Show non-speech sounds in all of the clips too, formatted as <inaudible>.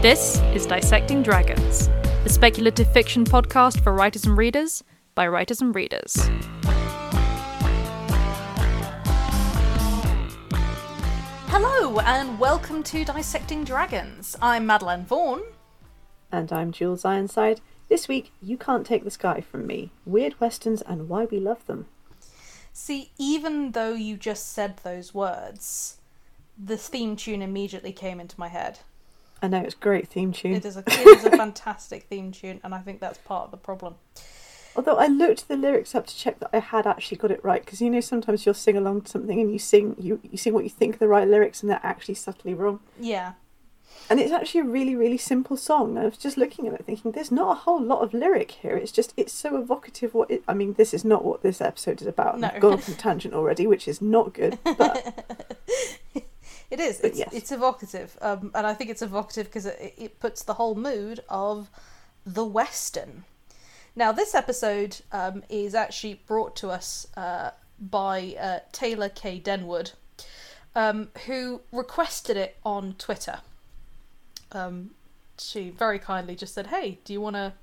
This is Dissecting Dragons, the speculative fiction podcast for writers and readers by writers and readers. Hello, and welcome to Dissecting Dragons. I'm Madeline Vaughan. And I'm Jules Ironside. This week, You Can't Take the Sky from Me Weird Westerns and Why We Love Them. See, even though you just said those words, the theme tune immediately came into my head. I know, it's a great theme tune. It is a, it is a fantastic <laughs> theme tune, and I think that's part of the problem. Although I looked the lyrics up to check that I had actually got it right, because you know sometimes you'll sing along to something and you sing you, you sing what you think are the right lyrics and they're actually subtly wrong. Yeah. And it's actually a really, really simple song. I was just looking at it thinking, there's not a whole lot of lyric here. It's just, it's so evocative. What it, I mean, this is not what this episode is about. No. I've gone off on a tangent already, which is not good. But <laughs> It is. It's, yes. it's evocative, um, and I think it's evocative because it, it puts the whole mood of the Western. Now, this episode um, is actually brought to us uh, by uh, Taylor K. Denwood, um, who requested it on Twitter. Um, she very kindly just said, "Hey, do you want to?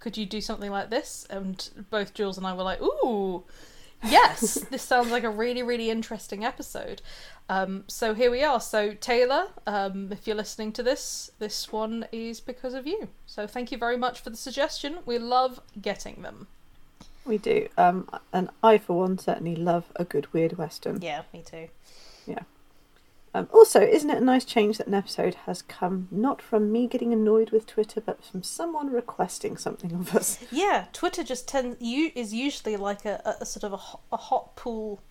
Could you do something like this?" And both Jules and I were like, "Ooh, yes, <laughs> this sounds like a really, really interesting episode." Um, so here we are. So Taylor, um, if you're listening to this, this one is because of you. So thank you very much for the suggestion. We love getting them. we do. Um, and I, for one, certainly love a good weird western. Yeah, me too. Um, also, isn't it a nice change that an episode has come not from me getting annoyed with Twitter, but from someone requesting something of us? <laughs> Yeah, Twitter just tends you is usually like a, a, a sort of a, a hot pool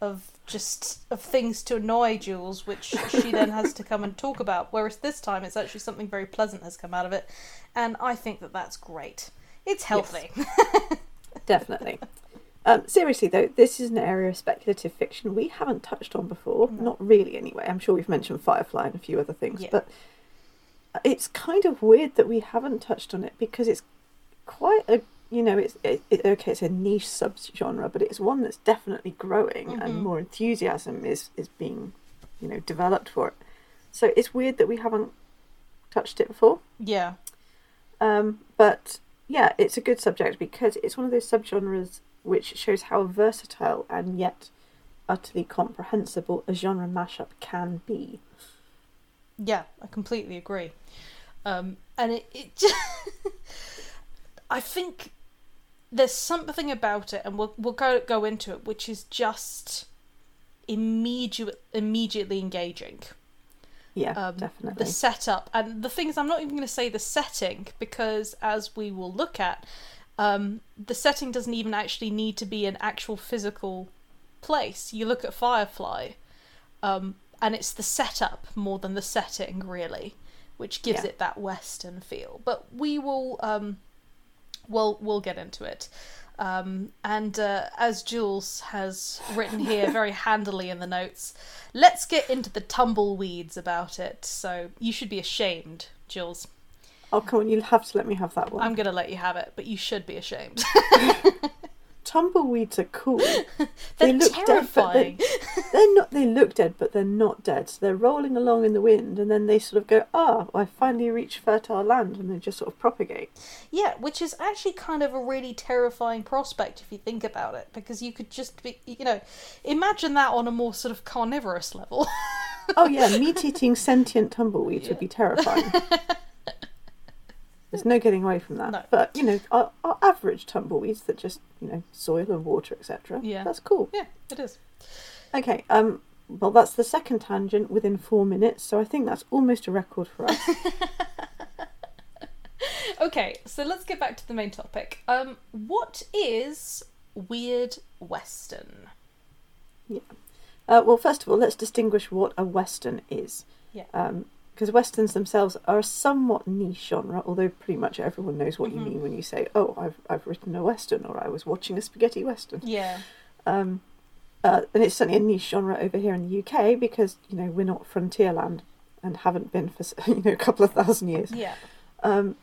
of just of things to annoy Jules, which she then has to come and talk about. Whereas this time, it's actually something very pleasant has come out of it, and I think that that's great. It's healthy. <laughs> Definitely. Um, seriously, though, this is an area of speculative fiction we haven't touched on before. No. Not really, anyway. I'm sure we've mentioned Firefly and a few other things, Yeah. but it's kind of weird that we haven't touched on it because it's quite a you know it's it, it, okay it's a niche subgenre but it's one that's definitely growing Mhm. and more enthusiasm is is being you know developed for it so it's weird that we haven't touched it before yeah, um, but yeah, it's a good subject because it's one of those subgenres which shows how versatile and yet utterly comprehensible a genre mashup can be. yeah, I completely agree. Um, and it, it just, <laughs> I think there's something about it, and we'll we'll go go into it, which is just immediate immediately engaging. Yeah, um, definitely. the setup and the thing is i'm not even going to say the setting because as we will look at um, the setting doesn't even actually need to be an actual physical place you look at firefly um, and it's the setup more than the setting really which gives Yeah. it that western feel but we will um, we'll we'll get into it um, and uh, as Jules has written here <laughs> very handily in the notes, let's get into the tumbleweeds about it. So you should be ashamed, Jules. Oh, come on, you'll have to let me have that one. I'm going to let you have it, but you should be ashamed. <laughs> Tumbleweeds are cool. <laughs> They're look dead, but they're- terrifying. <laughs> They're not. They look dead, but they're not dead. So they're rolling along in the wind, and then they sort of go, "Ah, I finally reached fertile land," and they just sort of propagate. Yeah, which is actually kind of a really terrifying prospect if you think about it, because you could just be, you know, imagine that on a more sort of carnivorous level. Oh yeah, meat-eating sentient tumbleweeds would be terrifying. There's no getting away from that. No. But you know, our, our average tumbleweeds that just you know soil and water, etc. Yeah. that's cool. yeah, it is. Okay, um, well that's the second tangent within four minutes, so I think that's almost a record for us. <laughs> Okay, so let's get back to the main topic. Um, what is weird western? uh, well, first of all, let's distinguish what a western is. Yeah. Um, because westerns themselves are a somewhat niche genre, although pretty much everyone knows what Mhm. you mean when you say, "Oh, I've I've written a western," or "I was watching a spaghetti western." Yeah. Um, uh, and it's certainly a niche genre over here in the UK because you know we're not frontier land and haven't been for <laughs> you know a couple of thousand years. Yeah. Um,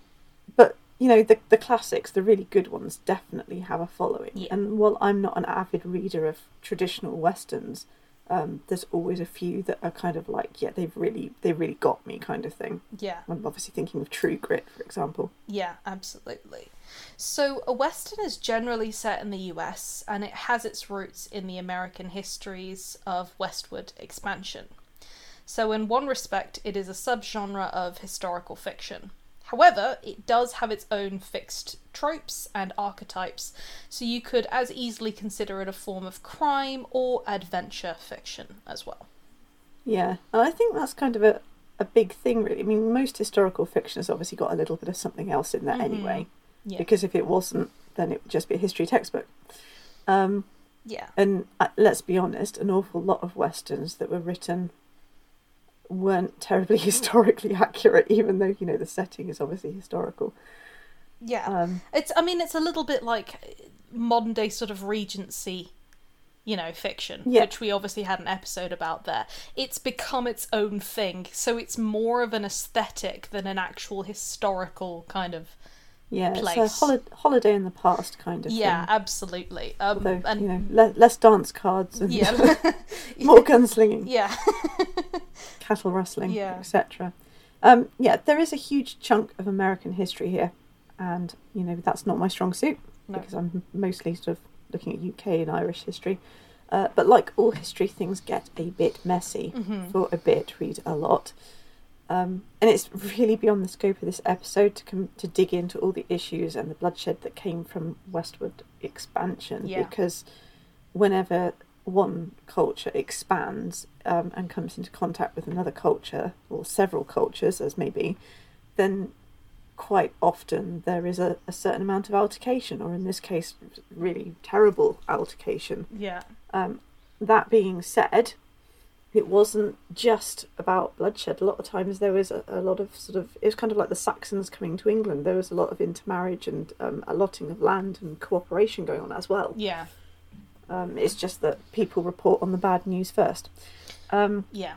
but you know the the classics, the really good ones, definitely have a following. Yeah. And while I'm not an avid reader of traditional westerns, um, there's always a few that are kind of like, yeah, they've really they really got me kind of thing. Yeah. I'm obviously thinking of True Grit, for example. Yeah, absolutely. So, a Western is generally set in the US and it has its roots in the American histories of westward expansion. So, in one respect, it is a subgenre of historical fiction. However, it does have its own fixed tropes and archetypes, so you could as easily consider it a form of crime or adventure fiction as well. Yeah, and I think that's kind of a, a big thing, really. I mean, most historical fiction has obviously got a little bit of something else in there Mhm. anyway, Yeah. because if it wasn't, then it would just be a history textbook. Um, Yeah. and uh, let's be honest, an awful lot of westerns that were written weren't terribly <laughs> historically accurate, even though you know the setting is obviously historical. Yeah. Um, It's I mean it's a little bit like modern day sort of regency you know fiction Yeah. which we obviously had an episode about there it's become its own thing so it's more of an aesthetic than an actual historical kind of yeah, Place. it's a holi- holiday in the past kind of thing. yeah thing. absolutely um Although and you know, le- less dance cards and yeah <laughs> <laughs> more gunslinging. yeah <laughs> cattle rustling, Yeah. etc. Um, yeah, there is a huge chunk of American history here, and you know that's not my strong suit No. because I'm mostly sort of looking at UK and Irish history. Uh, but like all history, things get a bit messy Mhm. for a bit. Read a lot, um, and it's really beyond the scope of this episode to com- to dig into all the issues and the bloodshed that came from westward expansion. Yeah. Because whenever one culture expands um, and comes into contact with another culture or several cultures, as maybe then quite often there is a, a certain amount of altercation, or in this case, really terrible altercation. yeah Um, that being said, it wasn't just about bloodshed. A lot of times there was a, a lot of sort of, it was kind of like the Saxons coming to England. There was a lot of intermarriage and um, allotting of land and cooperation going on as well. yeah Um, it's just that people report on the bad news first. Um, yeah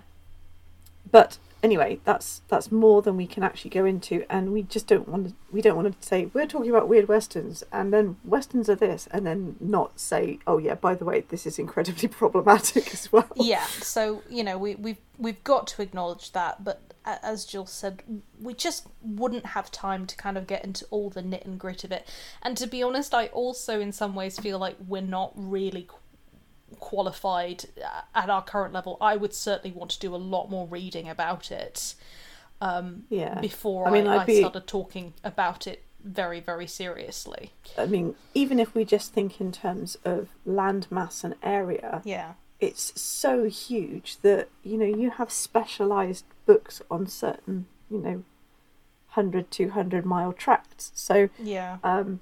but anyway, that's that's more than we can actually go into, and we just don't want to. We don't want to say we're talking about weird westerns, and then westerns are this, and then not say, oh yeah, by the way, this is incredibly <laughs> problematic as well. yeah so you know we, we've we've got to acknowledge that but as jill said we just wouldn't have time to kind of get into all the knit and grit of it and to be honest i also in some ways feel like we're not really qualified uh, at our current level i would certainly want to do a lot more reading about it um, Yeah. before I I, mean, I, I'd be- started talking about it very very seriously. I mean, even if we just think in terms of land mass and area, yeah. it's so huge that you know you have specialized books on certain you know 100 200 mile tracts. So yeah. um,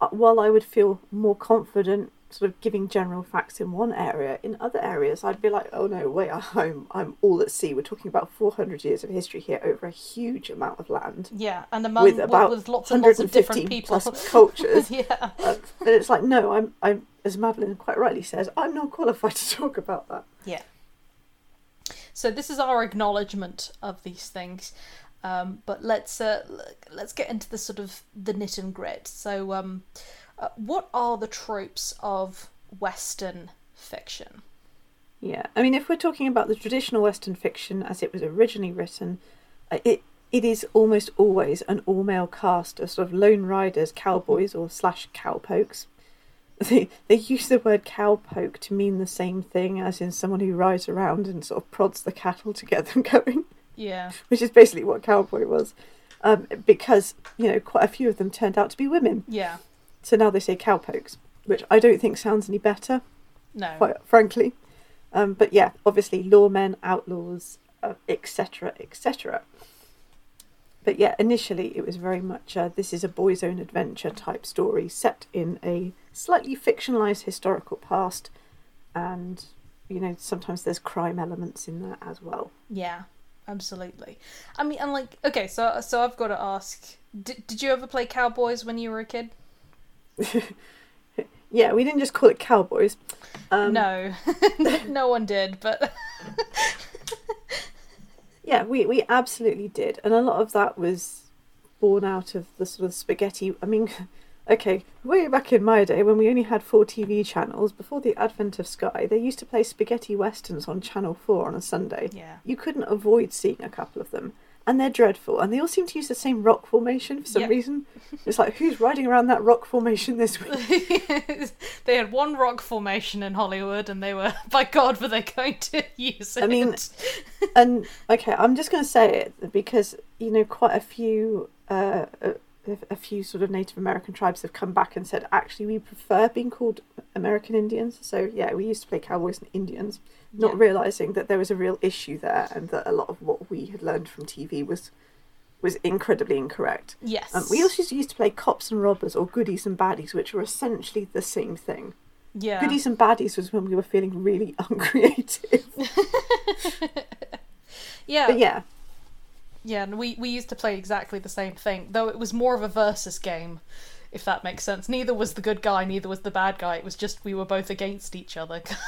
uh, while I would feel more confident sort of giving general facts in one area, in other areas I'd be like, oh no, wait, <laughs> I'm I'm all at sea. We're talking about 400 years of history here over a huge amount of land yeah and among with about with lots and lots of different people plus cultures. <laughs> yeah uh, and it's like, no, I'm I'm as Madeline quite rightly says, I'm not qualified <laughs> to talk about that. Yeah. So this is our acknowledgement of these things, um, but let's uh, let's get into the sort of the knit and grit. So, um, uh, what are the tropes of Western fiction? Yeah, I mean, if we're talking about the traditional Western fiction as it was originally written, uh, it it is almost always an all male cast of sort of lone riders, cowboys, or slash cowpokes. <laughs> They they use the word cowpoke to mean the same thing as in someone who rides around and sort of prods the cattle to get them <laughs> going, Yeah, which is basically what cowboy was. Um, because you know quite a few of them turned out to be women, yeah, so now they say cowpokes, which I don't think sounds any better no, quite frankly. Um, but yeah, obviously lawmen, outlaws, uh, etc., etc. But yeah, initially it was very much uh, this is a boy's own adventure type story set in a slightly fictionalized historical past, and you know sometimes there's crime elements in there as well. yeah, absolutely. I mean, and like, okay, so so I've got to ask: did did you ever play cowboys when you were a kid? <laughs> Yeah, we didn't just call it cowboys. Um, no, <laughs> no one did, but <laughs> Yeah, we, we absolutely did. And a lot of that was born out of the sort of spaghetti. I mean, Okay, way back in my day when we only had four TV channels, before the advent of Sky, they used to play spaghetti westerns on Channel 4 on a Sunday. Yeah. You couldn't avoid seeing a couple of them. And they're dreadful. And they all seem to use the same rock formation for some Yep. reason. It's like, who's riding around that rock formation this <laughs> week? <laughs> they had one rock formation in Hollywood, and they were, <laughs> by God, were they going to use it? I mean, and okay, I'm just going to say it because you know quite a few, uh, a, few sort of Native American tribes have come back and said actually we prefer being called American Indians. So yeah, we used to play cowboys and Indians, not Yeah. realizing that there was a real issue there and that a lot of what we had learned from TV was was incredibly incorrect. yes, Um, we also used to play cops and robbers or goodies and baddies, which were essentially the same thing. yeah, Goodies and baddies was when we were feeling really <laughs> uncreative. <laughs> yeah, But yeah, Yeah, and we, we used to play exactly the same thing, though it was more of a versus game, if that makes sense. Neither was the good guy, neither was the bad guy. It was just we were both against each other, <laughs> kind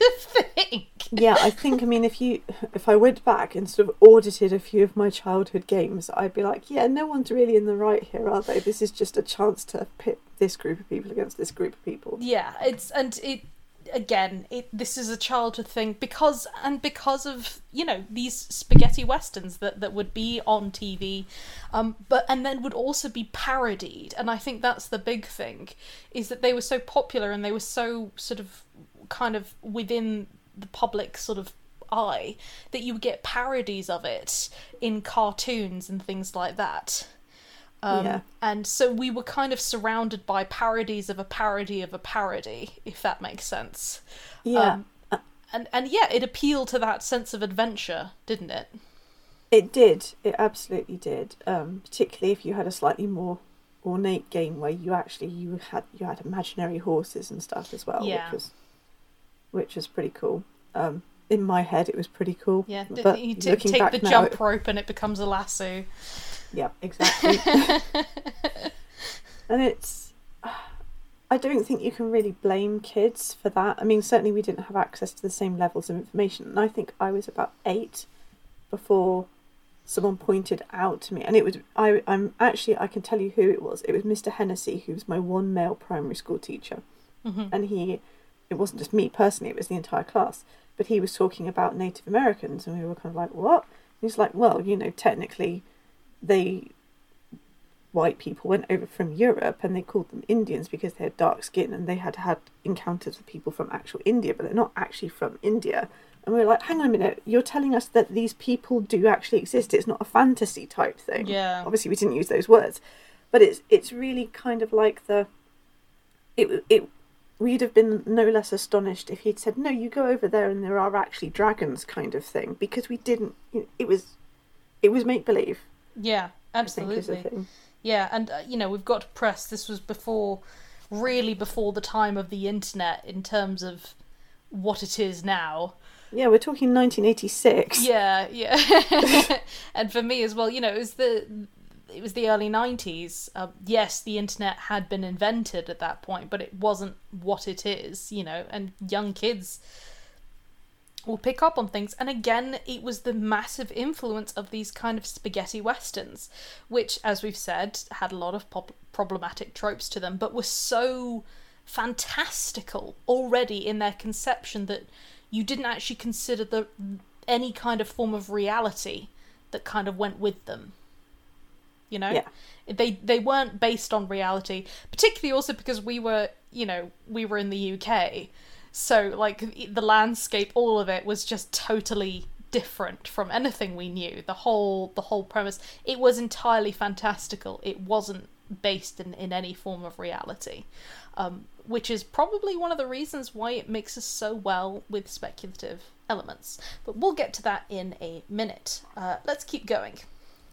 of thing. yeah, I think I mean if you if I went back and sort of audited a few of my childhood games, I'd be like, yeah, no one's really in the right here, are they? This is just a chance to pit this group of people against this group of people. Yeah, it's and it again, it this is a childhood thing because and because of you know these spaghetti westerns that that would be on TV, um, but and then would also be parodied, and I think that's the big thing, is that they were so popular and they were so sort of kind of within the public sort of eye that you would get parodies of it in cartoons and things like that. Um, Yeah. And so we were kind of surrounded by parodies of a parody of a parody, if that makes sense. Yeah, Um, and and yeah, it appealed to that sense of adventure, didn't it? it did. It absolutely did. Um, particularly if you had a slightly more ornate game where you actually you had you had imaginary horses and stuff as well, Yeah. which was which was pretty cool. Um, in my head, it was pretty cool. Yeah. but you t- take the now, jump rope and it becomes a lasso. Yeah, exactly. <laughs> and it's. I don't think you can really blame kids for that. I mean, certainly we didn't have access to the same levels of information. And I think I was about eight before someone pointed out to me. And it was. I, I'm actually. I can tell you who it was. It was Mr. Hennessy, who was my one male primary school teacher. Mhm. And he. It wasn't just me personally, it was the entire class. But he was talking about Native Americans. And we were kind of like, what? And he's like, well, you know, technically they white people went over from Europe and they called them Indians because they had dark skin and they had had encounters with people from actual India, but they're not actually from India. And we are like, hang on a minute, you're telling us that these people do actually exist. It's not a fantasy type thing. Yeah. Obviously, we didn't use those words, but it's it's really kind of like the. It it. We'd have been no less astonished if he'd said, "No, you go over there and there are actually dragons," kind of thing, because we didn't. It was, it was make believe. Yeah, I think is the absolutely. Yeah, and uh, you know we've got to press. This was before, really before the time of the internet in terms of what it is now. Yeah, we're talking 1986. Yeah, yeah. <laughs> <laughs> and for me as well, you know, it was the it was the early nineties. Uh, yes, the internet had been invented at that point, but it wasn't what it is. You know, and young kids will pick up on things. And again, it was the massive influence of these kind of spaghetti westerns, which, as we've said, had a lot of pop- problematic tropes to them, but were so fantastical already in their conception that you didn't actually consider the any kind of form of reality that kind of went with them. You know, Yeah. they they weren't based on reality, particularly also because we were, you know, we were in the UK, so like the landscape, all of it was just totally different from anything we knew. The whole the whole premise, it was entirely fantastical. It wasn't based in in any form of reality. Um, which is probably one of the reasons why it mixes so well with speculative elements. But we'll get to that in a minute. Uh, let's keep going.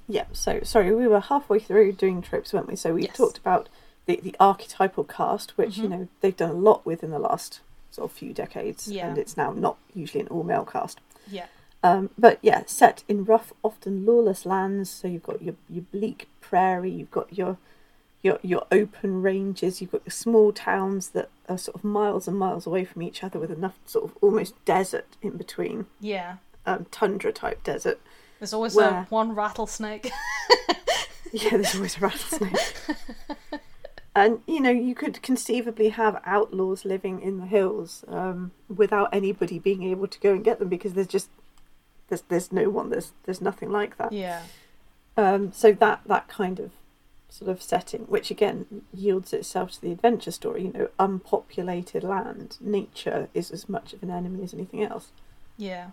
Yeah, so sorry, we were halfway through doing tropes, weren't we? So we Yes. Mm-hmm. talked about the, the archetypal cast, which, you know, they've done a lot with in the last sort of few decades. Yeah. And it's now not usually an all male cast. Yeah. Um, but yeah, set in rough, often lawless lands. So you've got your, your bleak prairie, you've got your your your open ranges, you've got your small towns that are sort of miles and miles away from each other with enough sort of almost desert in between, Yeah. um, tundra type desert. There's always Where- a one rattlesnake. <laughs> Yeah, there's always a rattlesnake. <laughs> And you know, you could conceivably have outlaws living in the hills um, without anybody being able to go and get them because there's just there's there's no one there's there's nothing like that. Yeah. Um, so that that kind of sort of setting, which again yields itself to the adventure story. You know, unpopulated land, nature is as much of an enemy as anything else. Yeah.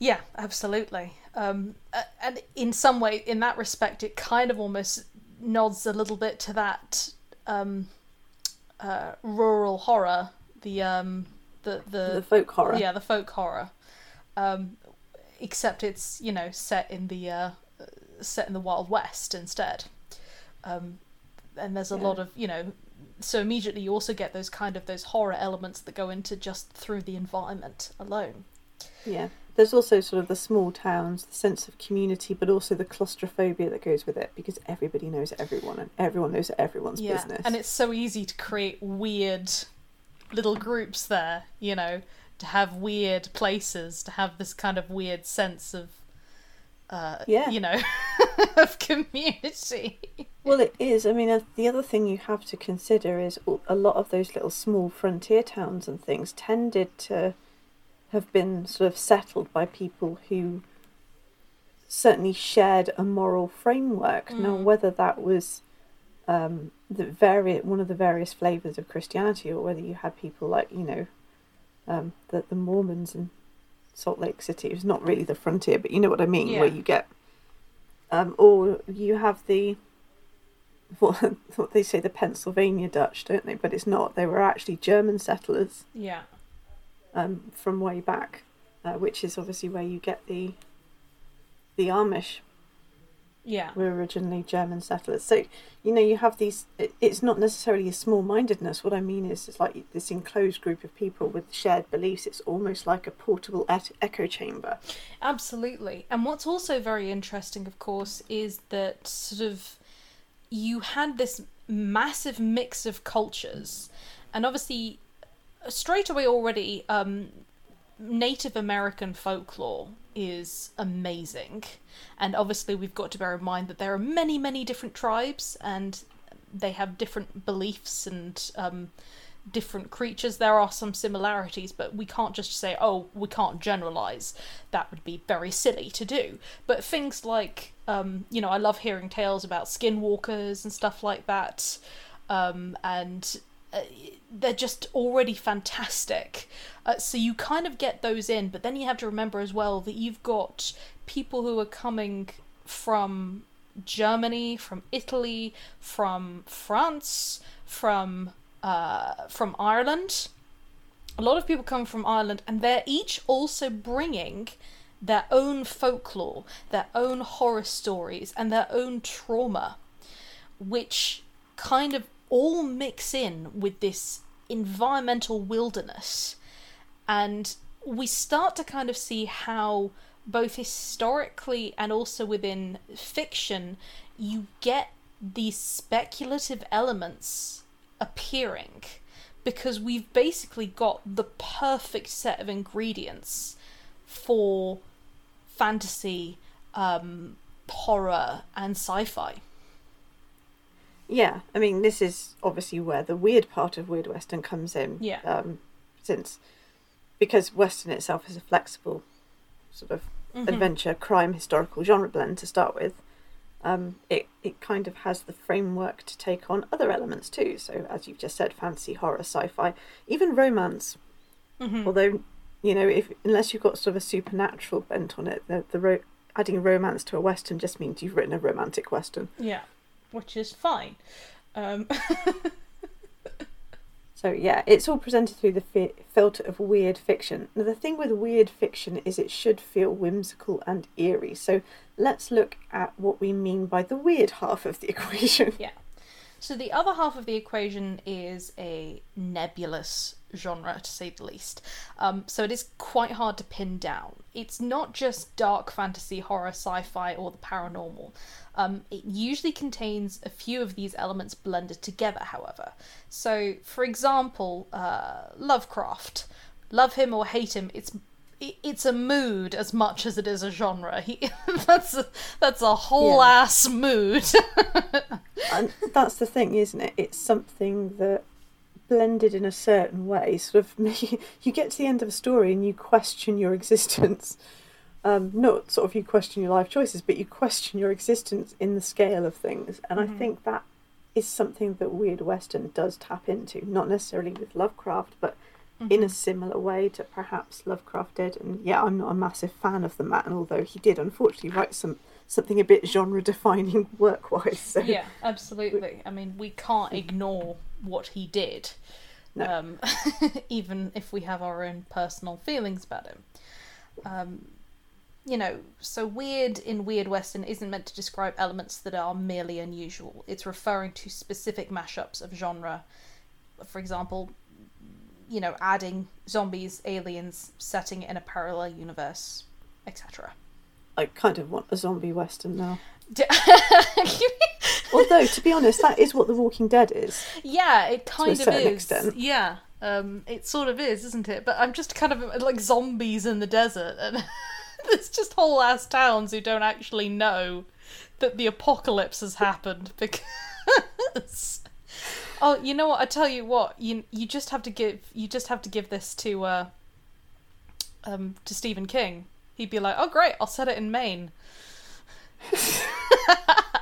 Yeah, absolutely. Um, and in some way, in that respect, it kind of almost nods a little bit to that um, uh, rural horror, the um, the the, the folk horror. Yeah, the folk horror. Um, except it's you know set in the uh, set in the Wild West instead. Um, and there's a yeah. lot of you know so immediately you also get those kind of those horror elements that go into just through the environment alone yeah there's also sort of the small towns the sense of community but also the claustrophobia that goes with it because everybody knows everyone and everyone knows everyone's yeah. business and it's so easy to create weird little groups there you know to have weird places to have this kind of weird sense of uh, yeah. you know, <laughs> of community. Well, it is. I mean, uh, the other thing you have to consider is a lot of those little small frontier towns and things tended to have been sort of settled by people who certainly shared a moral framework. Mm. Now, whether that was um, the vari- one of the various flavors of Christianity, or whether you had people like you know um, the the Mormons and Salt Lake City. It's not really the frontier, but you know what I mean, yeah. where you get, um, or you have the, what, <laughs> what they say, the Pennsylvania Dutch, don't they? But it's not. They were actually German settlers. Yeah. Um, from way back, uh, which is obviously where you get the, the Amish. Yeah. Were originally german settlers. So you know you have these it, it's not necessarily a small-mindedness. What i mean is it's like this enclosed group of people with shared beliefs. It's almost like a portable et- echo chamber. Absolutely. And what's also very interesting of course is that sort of you had this massive mix of cultures. And obviously straight away already um, native american folklore is amazing. And obviously, we've got to bear in mind that there are many, many different tribes and they have different beliefs and um, different creatures. There are some similarities, but we can't just say, oh, we can't generalize. That would be very silly to do. But things like, um, you know, I love hearing tales about skinwalkers and stuff like that. Um, and uh, they're just already fantastic. Uh, so you kind of get those in, but then you have to remember as well that you've got people who are coming from Germany, from Italy, from France, from uh, from Ireland. A lot of people come from Ireland, and they're each also bringing their own folklore, their own horror stories, and their own trauma, which kind of all mix in with this environmental wilderness. And we start to kind of see how, both historically and also within fiction, you get these speculative elements appearing because we've basically got the perfect set of ingredients for fantasy, um, horror, and sci fi. Yeah, I mean, this is obviously where the weird part of Weird Western comes in. Yeah. Um, since because Western itself is a flexible sort of mm-hmm. adventure, crime, historical genre blend to start with. Um, it it kind of has the framework to take on other elements too. So as you've just said, fantasy, horror, sci-fi, even romance. Mm-hmm. Although, you know, if unless you've got sort of a supernatural bent on it, the the ro- adding romance to a western just means you've written a romantic western. Yeah which is fine. Um... <laughs> so yeah, it's all presented through the fi- filter of weird fiction. Now the thing with weird fiction is it should feel whimsical and eerie. So let's look at what we mean by the weird half of the <laughs> equation. Yeah. So the other half of the equation is a nebulous genre, to say the least. Um, so it is quite hard to pin down. It's not just dark fantasy, horror, sci-fi, or the paranormal. Um, it usually contains a few of these elements blended together, however. So, for example, uh, Lovecraft. Love him or hate him, it's it's a mood as much as it is a genre. He, <laughs> that's a, that's a whole yeah. ass mood. <laughs> and that's the thing, isn't it? It's something that blended in a certain way. Sort of, <laughs> you get to the end of a story and you question your existence. Um, not sort of you question your life choices, but you question your existence in the scale of things. And Mhm. I think that is something that Weird Western does tap into, not necessarily with Lovecraft, but in a Mhm. similar way to perhaps Lovecraft did. And yeah, I'm not a massive fan of the man, although he did unfortunately write some something a bit genre defining <laughs> work wise. So yeah, absolutely. I mean, we can't ignore what he did, No. um, <laughs> even if we have our own personal feelings about him. Um, you know, so weird in Weird Western isn't meant to describe elements that are merely unusual. It's referring to specific mashups of genre. For example, you know, adding zombies, aliens, setting it in a parallel universe, etc. I kind of want a zombie western now. <laughs> Although, to be honest, that is what The Walking Dead is. Yeah, it kind of is. extent. Yeah, um, it sort of is, isn't it? But I'm just kind of like zombies in the desert, and <laughs> there's just whole ass towns who don't actually know that the apocalypse has happened <laughs> because. Oh, you know what? I tell you what, you you just have to give you just have to give this to uh, um to Stephen King. He'd be like, "Oh, great, I'll set it in Maine." <laughs>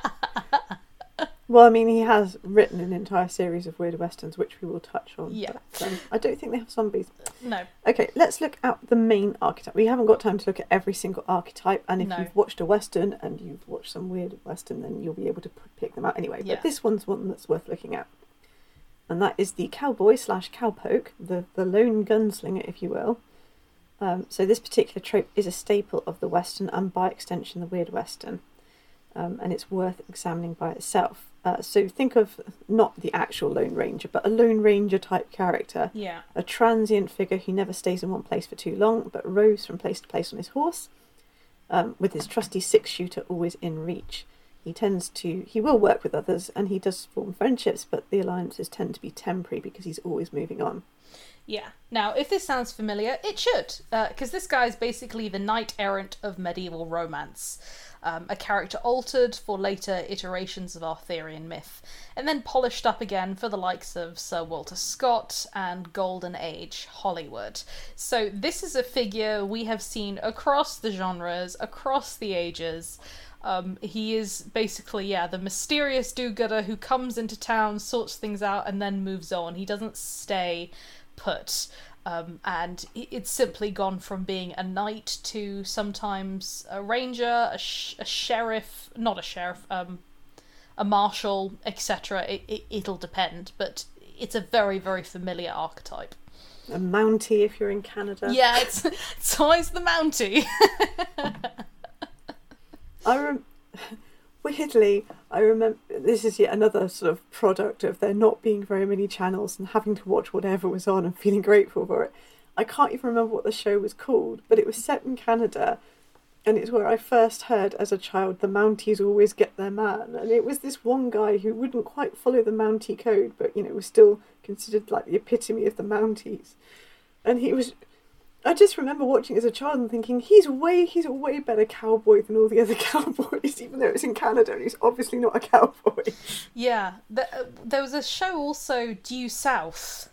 Well, I mean, he has written an entire series of weird westerns, which we will touch on. Yeah. But, um, I don't think they have zombies. No, Okay, let's look at the main archetype. We haven't got time to look at every single archetype, and if No. you've watched a western and you've watched some weird western, then you'll be able to pick them out anyway. Yeah. But this one's one that's worth looking at, and that is the cowboy slash cowpoke, the the lone gunslinger, if you will. Um, so this particular trope is a staple of the western, and by extension, the weird western, um, and it's worth examining by itself. Uh, so think of not the actual Lone Ranger, but a Lone Ranger type character yeah, a transient figure who never stays in one place for too long, but roves from place to place on his horse, um, with his trusty six shooter always in reach. He tends to, he will work with others and he does form friendships, but the alliances tend to be temporary because he's always moving on. Yeah. Now, if this sounds familiar, it should, because this guy is basically the knight errant of medieval romance. Um, a character altered for later iterations of Arthurian myth, and then polished up again for the likes of Sir Walter Scott and Golden Age Hollywood. So, this is a figure we have seen across the genres, across the ages. Um, he is basically, yeah, the mysterious do gooder who comes into town, sorts things out, and then moves on. He doesn't stay put. Um, and it's simply gone from being a knight to sometimes a ranger, a, sh- a sheriff, not a sheriff, um, a marshal, etc. It, it, it'll depend, but it's a very, very familiar archetype. A Mountie if you're in Canada. Yeah, it's, <laughs> it's always the Mountie. <laughs> I rem- weirdly, I remember this is yet another sort of product of there not being very many channels and having to watch whatever was on and feeling grateful for it. I can't even remember what the show was called, but it was set in Canada, and it's where I first heard as a child the Mounties always get their man, and it was this one guy who wouldn't quite follow the Mountie code, but you know was still considered like the epitome of the Mounties, and he was I just remember watching as a child and thinking he's way he's a way better cowboy than all the other <laughs> cowboys, even though it's in Canada and he's obviously not a cowboy. Yeah, uh, there was a show also Due South,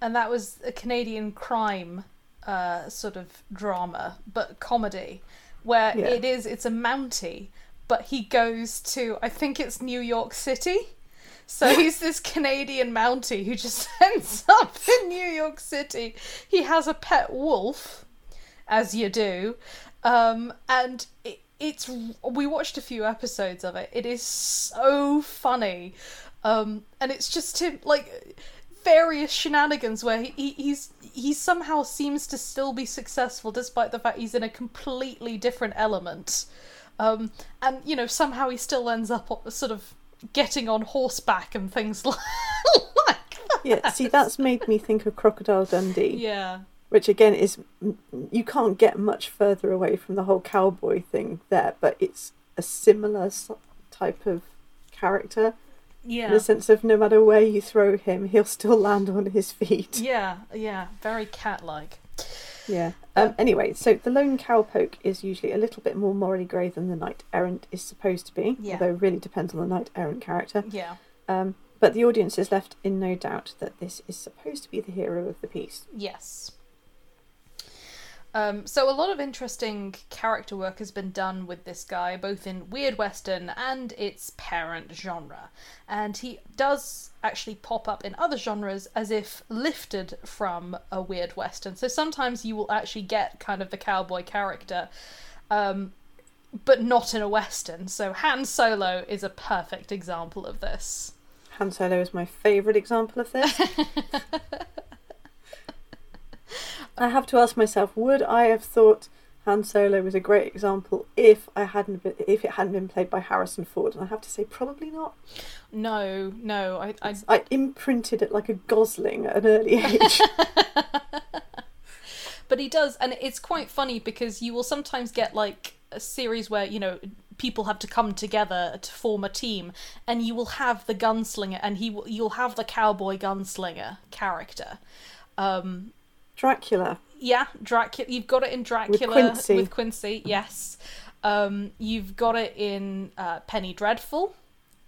and that was a Canadian crime uh, sort of drama, but comedy, where Yeah. it is it's a Mountie, but he goes to I think it's New York City. So he's this Canadian Mountie who just <laughs> ends up in New York City. He has a pet wolf, as you do, um, and it, it's. We watched a few episodes of it. It is so funny, um, and it's just him like various shenanigans where he, he he's he somehow seems to still be successful despite the fact he's in a completely different element, um, and you know somehow he still ends up sort of getting on horseback and things like, <laughs> like that. Yeah, see, that's made me think of Crocodile Dundee, Yeah. which again is you can't get much further away from the whole cowboy thing there, but it's a similar type of character Yeah. in the sense of no matter where you throw him, he'll still land on his feet. Yeah, yeah, very cat like. Yeah. Um, anyway, so the lone cowpoke is usually a little bit more morally grey than the knight errant is supposed to be, Yeah. although it really depends on the knight errant character. Yeah. Um, but the audience is left in no doubt that this is supposed to be the hero of the piece. Yes. Um, so a lot of interesting character work has been done with this guy, both in Weird Western and its parent genre. And he does actually pop up in other genres as if lifted from a Weird Western. So sometimes you will actually get kind of the cowboy character, um, but not in a Western. So Han Solo is a perfect example of this. Han Solo is my favourite example of this. <laughs> I have to ask myself, would I have thought Han Solo was a great example if I hadn't been, if it hadn't been played by Harrison Ford? And I have to say, probably not. No, no, I, I I imprinted it like a Gosling at an early <laughs> age. But he does, and it's quite funny because you will sometimes get like a series where you know people have to come together to form a team, and you will have the gunslinger, and he will, you'll have the cowboy gunslinger character. Um, Dracula. yeah, Dracula. You've got it in Dracula Quincy. with Quincy, Yes, um, you've got it in uh, Penny Dreadful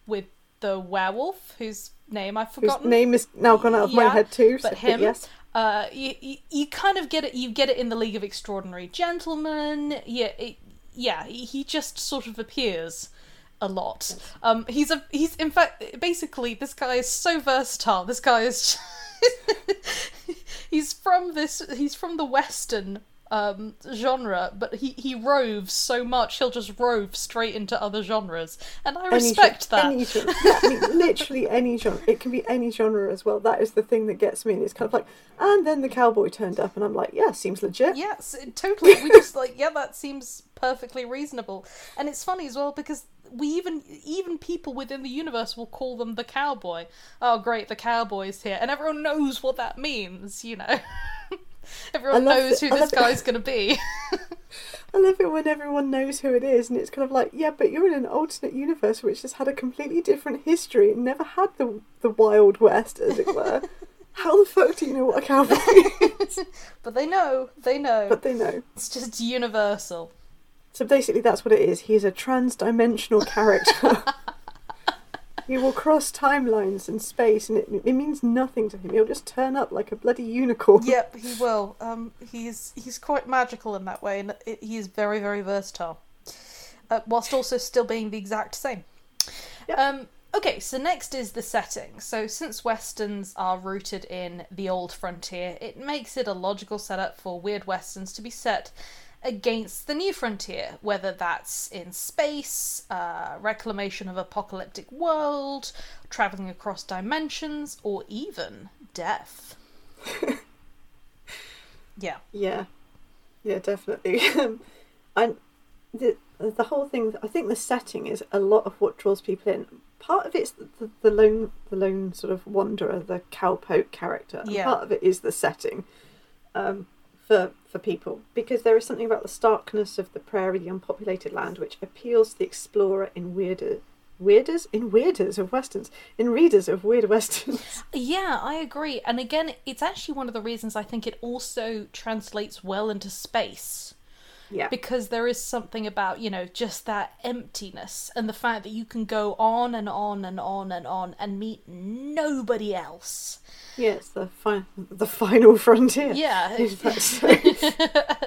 with the werewolf whose name I've Whose forgotten. name is now gone out of my head too. so- but him. yes. Uh, you, you, you kind of get it. You get it in the League of Extraordinary Gentlemen. Yeah, it, yeah. He he just sort of appears a lot. Um, he's a he's in fact basically this guy is so versatile. This guy is. <laughs> he's from this. He's from the Western um genre but he he roves so much he'll just rove straight into other genres and i Any respect that Any genre. I mean, literally any genre. It can be any genre as well. That is the thing that gets me. And it's kind of like, and then the cowboy turned up, and I'm like, yeah, seems legit. Yes, it- totally. We just like, yeah, that seems perfectly reasonable. And it's funny as well because we even even people within the universe will call them the cowboy. Oh, great, the cowboy's here, and everyone knows what that means. You know, <laughs> everyone knows it- who this it. guy's going to be. <laughs> I love it when everyone knows who it is, and it's kind of like, yeah, but you're in an alternate universe which has had a completely different history and never had the the Wild West, as it were. <laughs> How the fuck do you know what a cowboy is? but they know, they know. but they know. It's just universal. So basically, that's what it is. He's a trans-dimensional character. <laughs> he will cross timelines and space, and it, it means nothing to him. He'll just turn up like a bloody unicorn. Yep, he will. Um, he's he's quite magical in that way, and it, he is very very versatile, uh, whilst also still being the exact same. Yep. Um, okay, so next is the setting. So since westerns are rooted in the old frontier, it makes it a logical setup for weird westerns to be set against the new frontier, whether that's in space, uh, reclamation of apocalyptic world, traveling across dimensions, or even death. <laughs> yeah. Yeah, yeah, definitely. <laughs> And the the whole thing, I think the setting is a lot of what draws people in. Part of it's the, the, the lone the lone sort of wanderer, the cowpoke character. Yeah. Part of it is the setting um, for for people because there is something about the starkness of the prairie, the unpopulated land, which appeals to the explorer in weirder. Weirders in weirders of westerns, in readers of weird westerns. <laughs> Yeah, I agree. And again, it's actually one of the reasons I think it also translates well into space. Yeah, Because there is something about, you know, just that emptiness and the fact that you can go on and on and on and on and meet nobody else. yeah, it's the fi- the final <laughs> frontier. Yeah. <laughs> <laughs>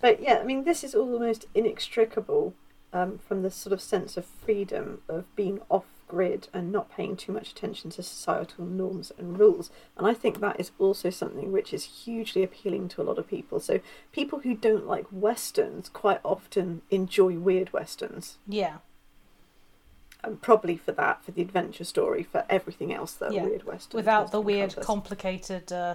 But yeah, I mean, this is almost inextricable um, from the sort of sense of freedom of being off grid and not paying too much attention to societal norms and rules. And I think that is also something which is hugely appealing to a lot of people. So people who don't like westerns quite often enjoy weird westerns. yeah. And probably for that, for the adventure story, for everything else that Yeah. weird westerns Without the weird, complicated, uh,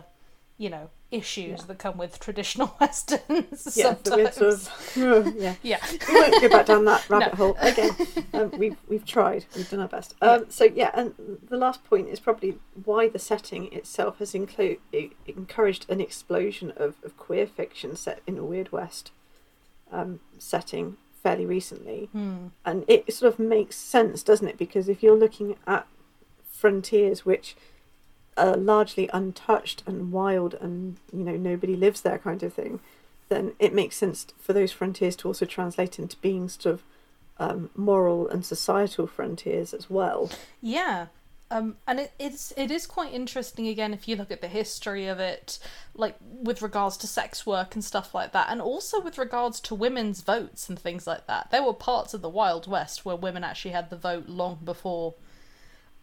you know, issues Yeah. that come with traditional <laughs> westerns yeah, the weird sort of <laughs> yeah. <laughs> Yeah. we won't go back down that rabbit No. hole again. Um, we've we've tried. We've done our best. Um, So yeah, and the last point is probably why the setting itself has inclu- e- encouraged an explosion of, of queer fiction set in a weird west um, setting fairly recently, Hmm. and it sort of makes sense, doesn't it? Because if you're looking at frontiers which are largely untouched and wild and you know nobody lives there kind of thing then it makes sense for those frontiers to also translate into being sort of um, moral and societal frontiers as well Yeah. Um, and it, it's it is quite interesting again if you look at the history of it, like with regards to sex work and stuff like that, and also with regards to women's votes and things like that. There were parts of the Wild West where women actually had the vote long before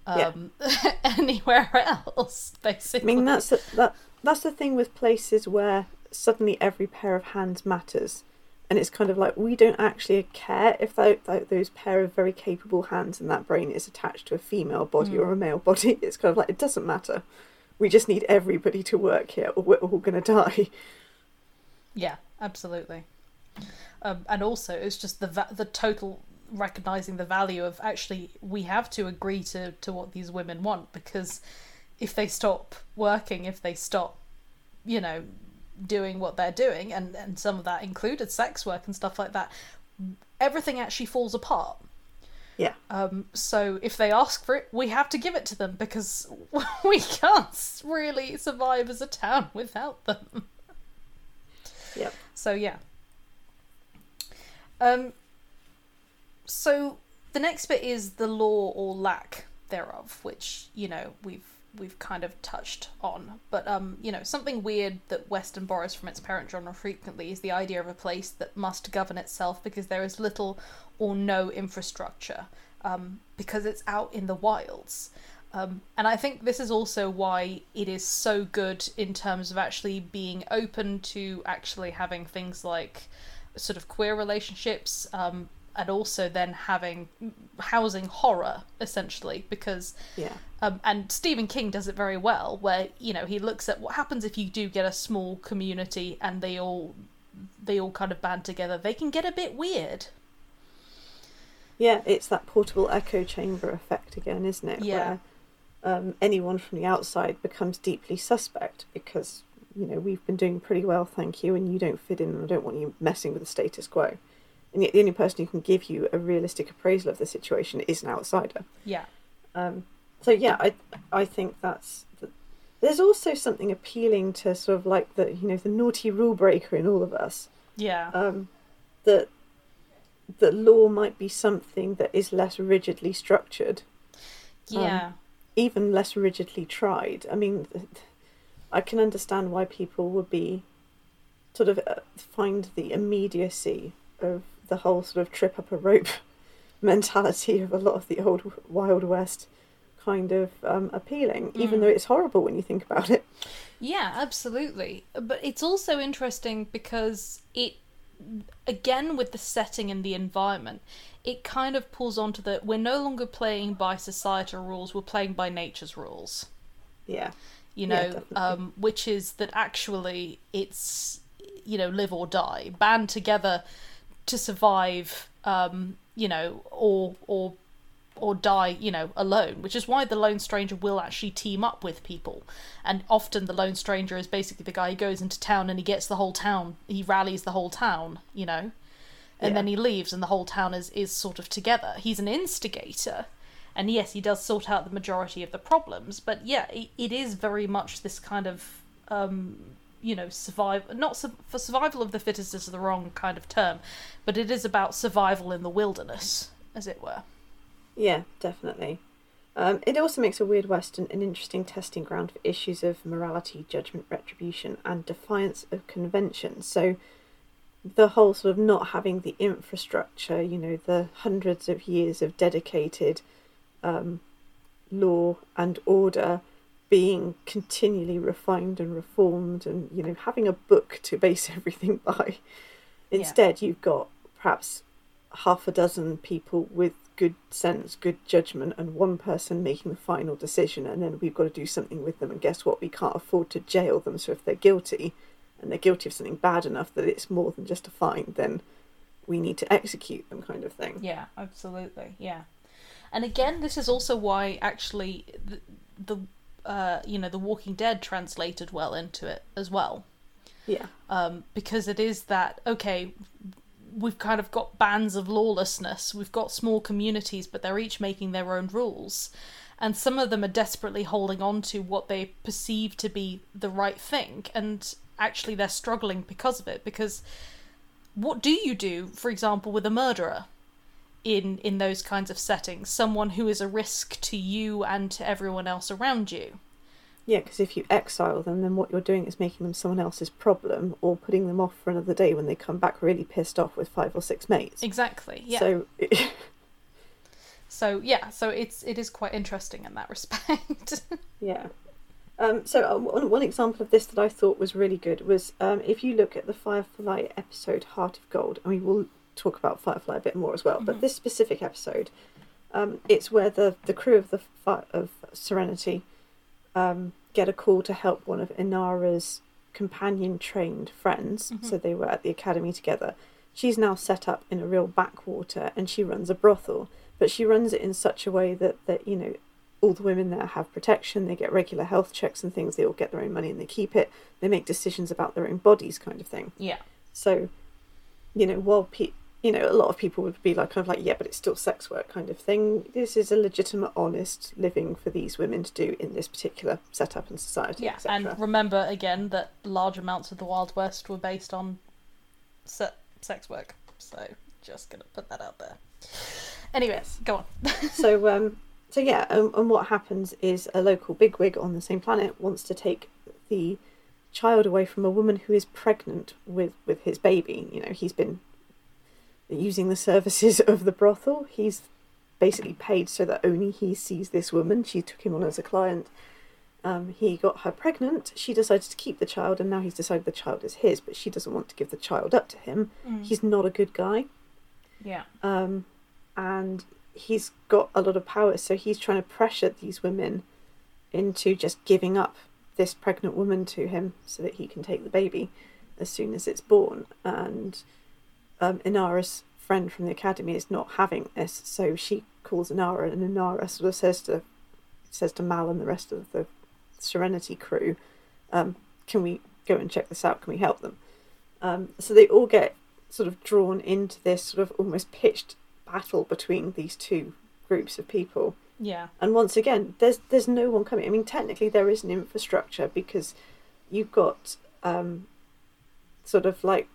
um, <laughs> anywhere else. Basically, I mean that's the, that that's the thing with places where suddenly every pair of hands matters. And it's kind of like we don't actually care if tho- tho- those pair of very capable hands and that brain is attached to a female body or a male body. <laughs> It's kind of like it doesn't matter. We just need everybody to work here or we're all going to die. <laughs> Yeah, absolutely. Um, and also, it's just the va- the total recognizing the value of actually we have to agree to to what these women want because if they stop working, if they stop, you know, doing what they're doing, and and some of that included sex work and stuff like that, everything actually falls apart. yeah Um, so if they ask for it, we have to give it to them because <laughs> we can't really survive as a town without them. Yep. So yeah. Um. So the next bit is the law or lack thereof, which you know we've we've kind of touched on. But um, you know, something weird that Western borrows from its parent genre frequently is the idea of a place that must govern itself because there is little or no infrastructure, um, because it's out in the wilds. Um, and I think this is also why it is so good in terms of actually being open to actually having things like sort of queer relationships, um, and also then having housing horror essentially because yeah um, and Stephen King does it very well, where you know he looks at what happens if you do get a small community and they all they all kind of band together. They can get a bit weird. yeah it's that portable echo chamber effect again isn't it Yeah. where um, anyone from the outside becomes deeply suspect because you know we've been doing pretty well thank you and you don't fit in and i don't want you messing with the status quo and yet the only person who can give you a realistic appraisal of the situation is an outsider. Yeah, um, so yeah i i think that's there's also something appealing to sort of like the you know the naughty rule breaker in all of us. Yeah, um, that that law might be something that is less rigidly structured. Yeah, even less rigidly tried. I mean, I can understand why people would be sort of uh, find the immediacy of the whole sort of trip up a rope <laughs> mentality of a lot of the old Wild West kind of um, appealing, even Mm. though it's horrible when you think about it. yeah, absolutely. But it's also interesting because it, again, with the setting and the environment, it kind of pulls onto the we're no longer playing by societal rules; we're playing by nature's rules. Yeah, you know, definitely. um, which is that actually it's you know live or die, band together to survive, um, you know, or or or die, you know, alone. Which is why the lone stranger will actually team up with people, and often the lone stranger is basically the guy who goes into town and he gets the whole town, he rallies the whole town, you know, and Yeah. then he leaves and the whole town is is sort of together. He's an instigator. And yes, he does sort out the majority of the problems, but yeah, it, it is very much this kind of, um, you know, survive. Not su- for survival of the fittest is the wrong kind of term, but it is about survival in the wilderness, as it were. yeah, definitely. Um, it also makes a Weird western an, an interesting testing ground for issues of morality, judgment, retribution, and defiance of convention. So, the whole sort of not having the infrastructure, you know, the hundreds of years of dedicated um, law and order being continually refined and reformed, and, you know, having a book to base <laughs> everything by. Instead, you've got perhaps half a dozen people with good sense, good judgment, and one person making the final decision, and then we've got to do something with them. And guess what? We can't afford to jail them. So if they're guilty, and they're guilty of something bad enough that it's more than just a fine, then we need to execute them, kind of thing. Yeah, absolutely. Yeah, and again, this is also why actually the, the uh, you know the Walking Dead translated well into it as well. Yeah, um, because it is that okay we've kind of got bands of lawlessness we've got small communities but they're each making their own rules and some of them are desperately holding on to what they perceive to be the right thing, and actually they're struggling because of it. Because what do you do, for example, with a murderer? In in those kinds of settings someone who is a risk to you and to everyone else around you Yeah, because if you exile them, then what you're doing is making them someone else's problem or putting them off for another day when they come back really pissed off with five or six mates. exactly yeah so, So, yeah so it's it is quite interesting in that respect <laughs> yeah. Um, so uh, one, one example of this that I thought was really good was um, if you look at the Firefly episode Heart of Gold, and we will talk about Firefly a bit more as well, but Mhm. this specific episode, um, it's where the, the crew of the of Serenity um, get a call to help one of Inara's companion trained friends. Mhm. So they were at the academy together. She's now set up in a real backwater and she runs a brothel, but she runs it in such a way that, that you know, all the women there have protection, they get regular health checks and things, they all get their own money and they keep it, they make decisions about their own bodies, kind of thing. yeah So, you know, while pe- you know, a lot of people would be like, kind of like, yeah, but it's still sex work kind of thing. This is a legitimate, honest living for these women to do in this particular setup in society, yeah and remember again that large amounts of the wild west were based on se- sex work. So just gonna put that out there. Anyways go on. <laughs> So, um, so yeah, um, and what happens is a local bigwig on the same planet wants to take the child away from a woman who is pregnant with with his baby. You know, he's been using the services <laughs> of the brothel. He's basically paid so that only he sees this woman. She took him on as a client. Um, he got her pregnant. She decided to keep the child, and now he's decided the child is his, but she doesn't want to give the child up to him. He's not a good guy yeah um, and he's got a lot of power, so he's trying to pressure these women into just giving up this pregnant woman to him so that he can take the baby as soon as it's born. And um, Inara's friend from the academy is not having this, so she calls Inara, and Inara sort of says to says to Mal and the rest of the Serenity crew, um, "Can we go and check this out? Can we help them?" Um, so they all get sort of drawn into this sort of almost pitched battle between these two groups of people. yeah And once again, there's there's no one coming. I mean, technically there is an infrastructure because you've got um, sort of like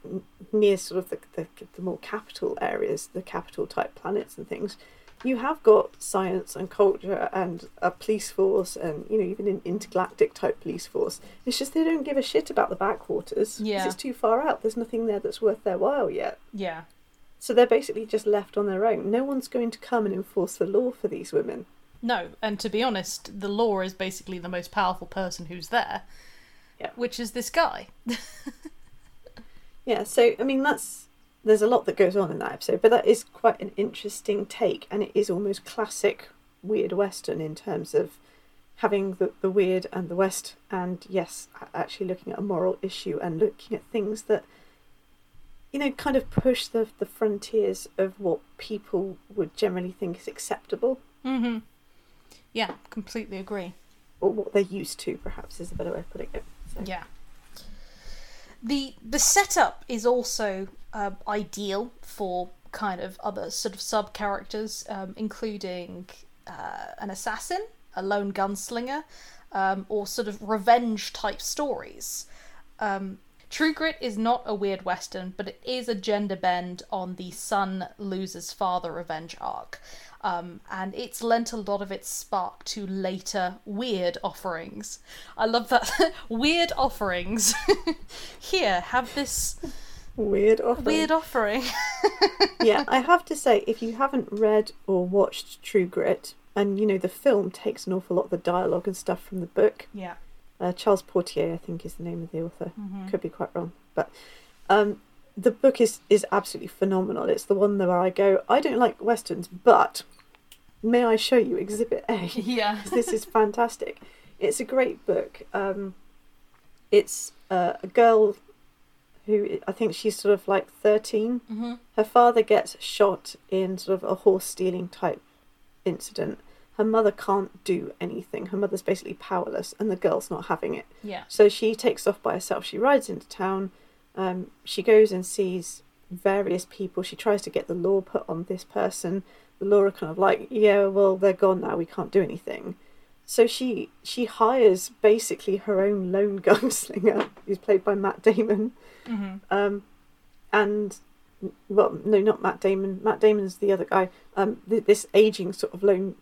near sort of the, the the more capital areas, the capital type planets and things. You have got science and culture and a police force and you know even an intergalactic type police force. It's just they don't give a shit about the backwaters Yeah. it's too far out. There's nothing there that's worth their while yet. yeah So they're basically just left on their own. No one's going to come and enforce the law for these women. No, and to be honest, the law is basically the most powerful person who's there, Yeah. which is this guy. <laughs> Yeah, so I mean that's there's a lot that goes on in that episode, but that is quite an interesting take, and it is almost classic weird western in terms of having the, the weird and the west, and yes, actually looking at a moral issue and looking at things that you know kind of push the the frontiers of what people would generally think is acceptable mm-hmm. Yeah, completely agree. or what they're used to. Perhaps is a better way of putting it. So. Yeah. The the setup is also uh, ideal for kind of other sort of sub characters, um, including uh, an assassin, a lone gunslinger, um, or sort of revenge type stories. Um, True Grit is not a weird western, but it is a gender bend on the son loses father revenge arc. Um, and it's lent a lot of its spark to later weird offerings. I love that. <laughs> weird offerings. <laughs> Here, have this Weird offering. weird offering. <laughs> yeah, I have to say, if you haven't read or watched True Grit, and you know the film takes an awful lot of the dialogue and stuff from the book. yeah. Uh, Charles Portis, I think, is the name of the author. Mhm. Could be quite wrong, but um, the book is is absolutely phenomenal. It's the one where I go, I don't like westerns, but may I show you Exhibit A? <laughs> <laughs> Yeah. this is fantastic. It's a great book. Um, it's uh, a girl who I think she's sort of like 13. hmm Her father gets shot in sort of a horse stealing type incident. Her mother can't do anything. Her mother's basically powerless, and the girl's not having it. Yeah. So she takes off by herself. She rides into town. Um, she goes and sees various people. She tries to get the law put on this person. The law are kind of like, yeah, well, they're gone now. We can't do anything. So she she hires basically her own lone <laughs> gunslinger, who's played by Matt Damon, hmm um, and well, no, not Matt Damon. Matt Damon's the other guy. Um, th- this aging sort of lone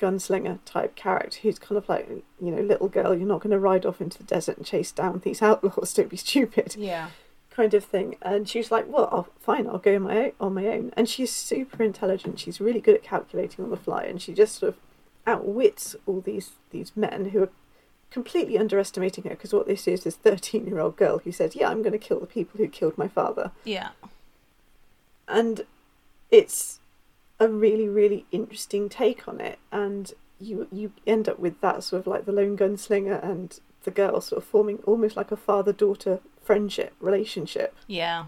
gunslinger type character who's kind of like, you know, little girl, you're not going to ride off into the desert and chase down these <laughs> outlaws. Don't be stupid, Yeah. kind of thing. And she's like, well, I'll, fine, I'll go on my own, on my own. And she's super intelligent. She's really good at calculating on the fly, and she just sort of outwits all these these men who are completely underestimating her because what this is this 13 year old girl who says yeah i'm going to kill the people who killed my father Yeah. and it's a really really interesting take on it and you you end up with that sort of like the lone gunslinger and the girl sort of forming almost like a father daughter friendship relationship Yeah.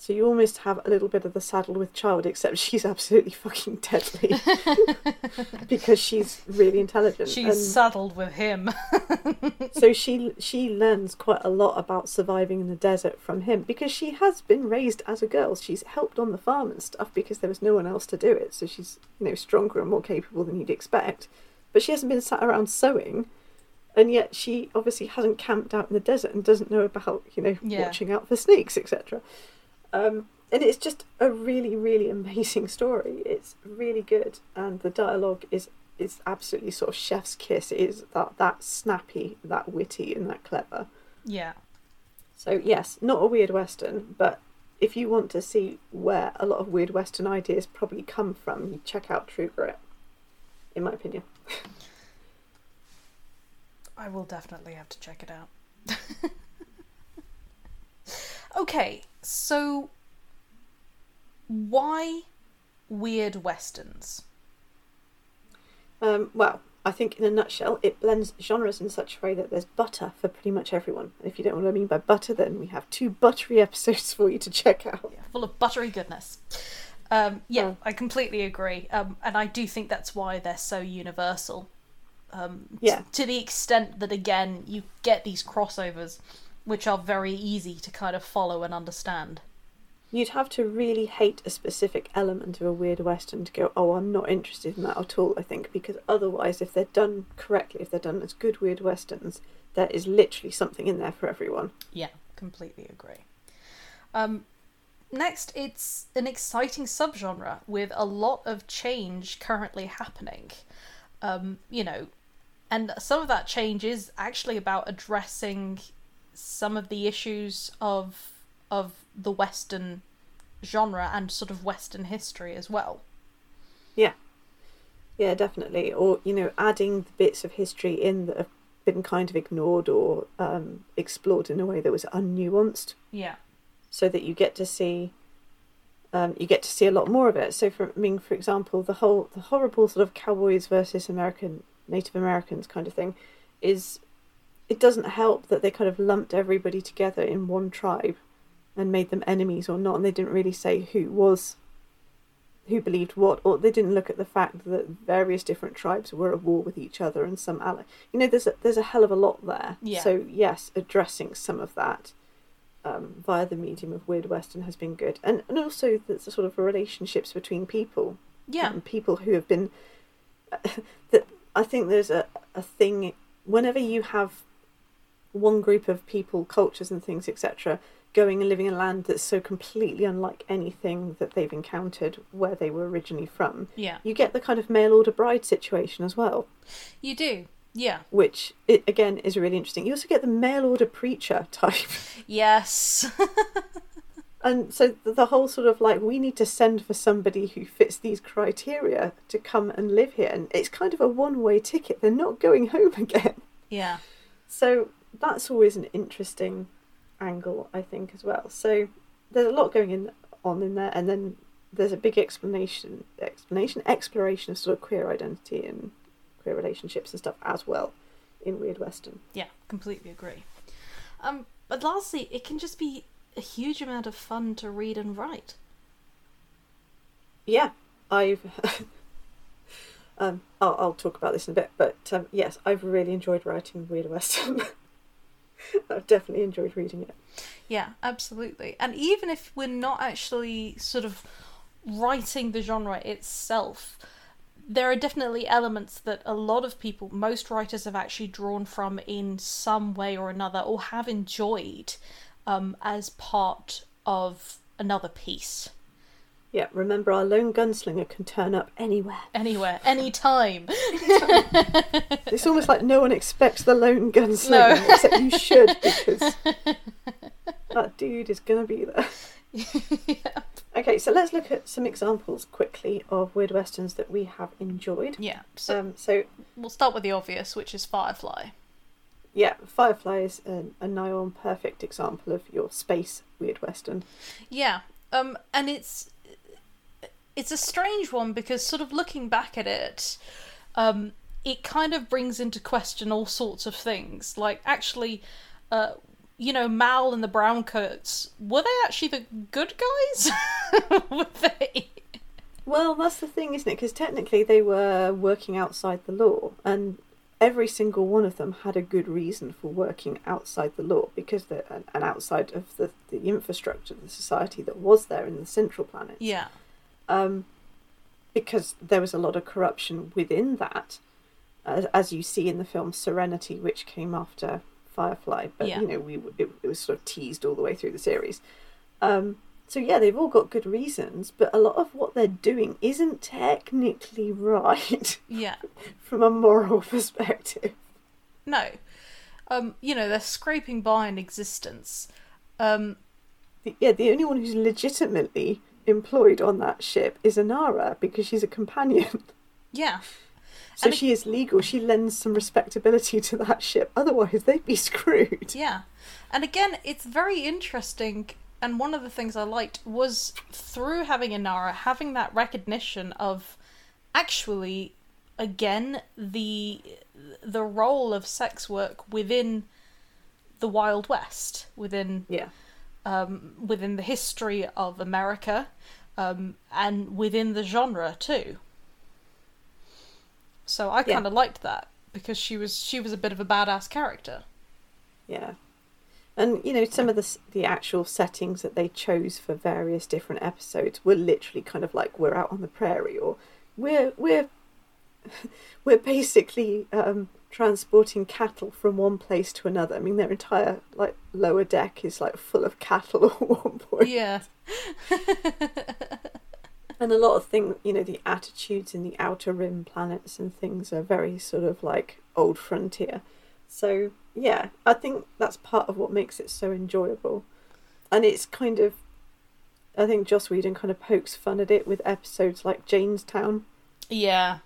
So you almost have a little bit of the saddle with child except <laughs> she's absolutely fucking deadly <laughs> because she's really intelligent She's and saddled with him. <laughs> so she she learns quite a lot about surviving in the desert from him because she has been raised as a girl. She's helped on the farm and stuff because there was no one else to do it. So she's you know stronger and more capable than you'd expect. But she hasn't been sat around sewing, and yet she obviously hasn't camped out in the desert and doesn't know about you know Yeah. watching out for snakes etc. Um, and it's just a really really <laughs> amazing story. It's really good, and the dialogue is is absolutely sort of chef's kiss. It is that that snappy, that witty, and that clever. yeah. So yes, not a weird western, but if you want to see where a lot of weird western ideas probably come from, you check out True Grit. In my opinion, <laughs> I will definitely have to check it out. <laughs> okay, so why weird westerns? um, well, I think in a nutshell, it blends genres in such a way that there's butter for pretty much everyone. And if you don't know what I mean by butter, then we have two buttery <laughs> episodes for you to check out. Yeah, full of buttery goodness. Um, yeah, Oh. I completely agree, um, and I do think that's why they're so universal. Um, t- Yeah. to the extent that again you get these crossovers, which are very easy to kind of follow and understand. You'd have to really hate a specific element of a weird western to go, oh, I'm not interested in that at all, I think, because otherwise, if they're done correctly, if they're done as good weird westerns, there is literally something in there for everyone. Yeah, completely agree. Um, next, it's an exciting subgenre with a lot of change currently happening. Um, you know, and some of that change is actually about addressing some of the issues of of the Western genre and sort of Western history as well. Yeah, Yeah, definitely. Or, you know, adding the bits of history in that have been kind of ignored or um, explored in a way that was unnuanced Yeah, so that you get to see um, you get to see a lot more of it. So, for I mean, for example, the whole the horrible sort of cowboys versus American Native Americans kind of thing is it doesn't help that they kind of lumped everybody together in one tribe and made them enemies or not, and they didn't really say who was who believed what, or they didn't look at the fact that various different tribes were at war with each other and some ally. You know, there's a, there's a hell of a lot there. Yeah. So yes, addressing some of that um, via the medium of weird western has been good, and and also the sort of relationships between people yeah, and people who have been. <laughs> that I think there's a a thing whenever you have one group of people, cultures, and things, etc., going and living in a land that's so completely unlike anything that they've encountered where they were originally from, yeah. you get the kind of mail order bride situation as well, You do. Yeah. which it, again is really interesting. You also get the mail order preacher <laughs> type. Yes. <laughs> And so the- whole sort of like we need to send for somebody who fits these criteria to come and live here, and it's kind of a one-way ticket. They're not going home <laughs> again. yeah. So that's always an interesting angle, I think, as well. So there's a lot going in on in there, and then there's a big explanation, explanation, exploration of sort of queer identity and queer relationships and stuff as well in Weird Western. Yeah, completely agree. Um, but lastly, it can just be a huge amount of fun to read and write. Yeah, I've. <laughs> um, I'll, I'll talk about this in a bit, but um, yes, I've really enjoyed writing Weird Western. <laughs> <laughs> I've definitely enjoyed reading it. Yeah, absolutely. And even if we're not actually sort of writing the genre itself, there are definitely elements that a lot of people, most writers, have actually drawn from in some way or another, or have enjoyed um, as part of another piece. Yeah, remember our lone gunslinger can turn up anywhere. Anywhere, anytime. <laughs> It's almost like no one expects the lone gunslinger, No. except you should <laughs> because that dude is gonna be there. yeah. <laughs> Okay, so let's look at some examples quickly of weird westerns that we have enjoyed. yeah. So Um, so we'll start with the obvious, which is Firefly. yeah, Firefly is a, a nigh on perfect example of your space weird western. Yeah, um, and it's it's a strange one because sort of looking back at it, um, it kind of brings into question all sorts of things. Like actually, uh, you know, Mal and the Browncoats were they actually the good guys? <laughs> were they? Well, that's the thing, isn't it? Because technically they were working outside the law, and every single one of them had a good reason for working outside the law because they're and and outside of the, the infrastructure of the society that was there in the central planet. Yeah, um, because there was a lot of corruption within that, as, as you see in the film Serenity, which came after Firefly. But Yeah. you know, we it, it was sort of teased all the way through the series. Um, so yeah, they've all got good reasons, but a lot of what they're doing isn't technically <laughs> right yeah. from a moral <laughs> perspective. No, um, you know they're scraping by in existence. Um, The, yeah, the only one who's legitimately employed on that ship is Inara because she's a companion. <laughs> yeah, So And she is legal. She lends some respectability to that ship. Otherwise, they'd be <laughs> screwed. Yeah. And again, it's very interesting. And one of the things I liked was through having Inara, having that recognition of actually, again, the the role of sex work within the Wild West, within Yeah. Um, within the history of America, um, and within the genre too. So I Yeah. kind of liked that because she was she was a bit of a badass character. Yeah. And you know, some of the the actual settings that they chose for various different episodes were literally kind of like we're out on the prairie, or we're we're <laughs> we're basically um, transporting cattle from one place to another. I mean, their entire like lower deck is like full of cattle <laughs> at one point. Yeah. <laughs> And a lot of things, you know, the attitudes in the outer rim planets and things are very sort of like old frontier. So, yeah, I think that's part of what makes it so enjoyable. And it's kind of, I think Joss Whedon kind of pokes fun at it with episodes like Jaynestown, Yeah.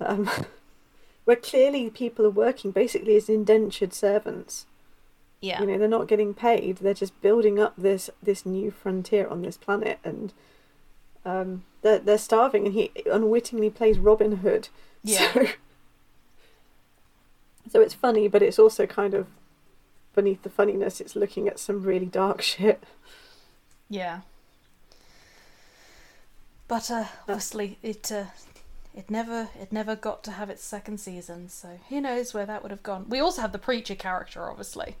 um, <laughs> where clearly people are working basically as indentured servants. Yeah. You know, they're not getting paid. They're just building up this this new frontier on this planet, and um, they're they're starving. And he unwittingly plays Robin Hood. Yeah. So, <laughs> so it's funny, but it's also kind of beneath the funniness. It's looking at some really dark <laughs> shit. Yeah. But uh, obviously it uh, it never it never got to have its second season, so who knows where that would have gone. We also have the preacher character, obviously,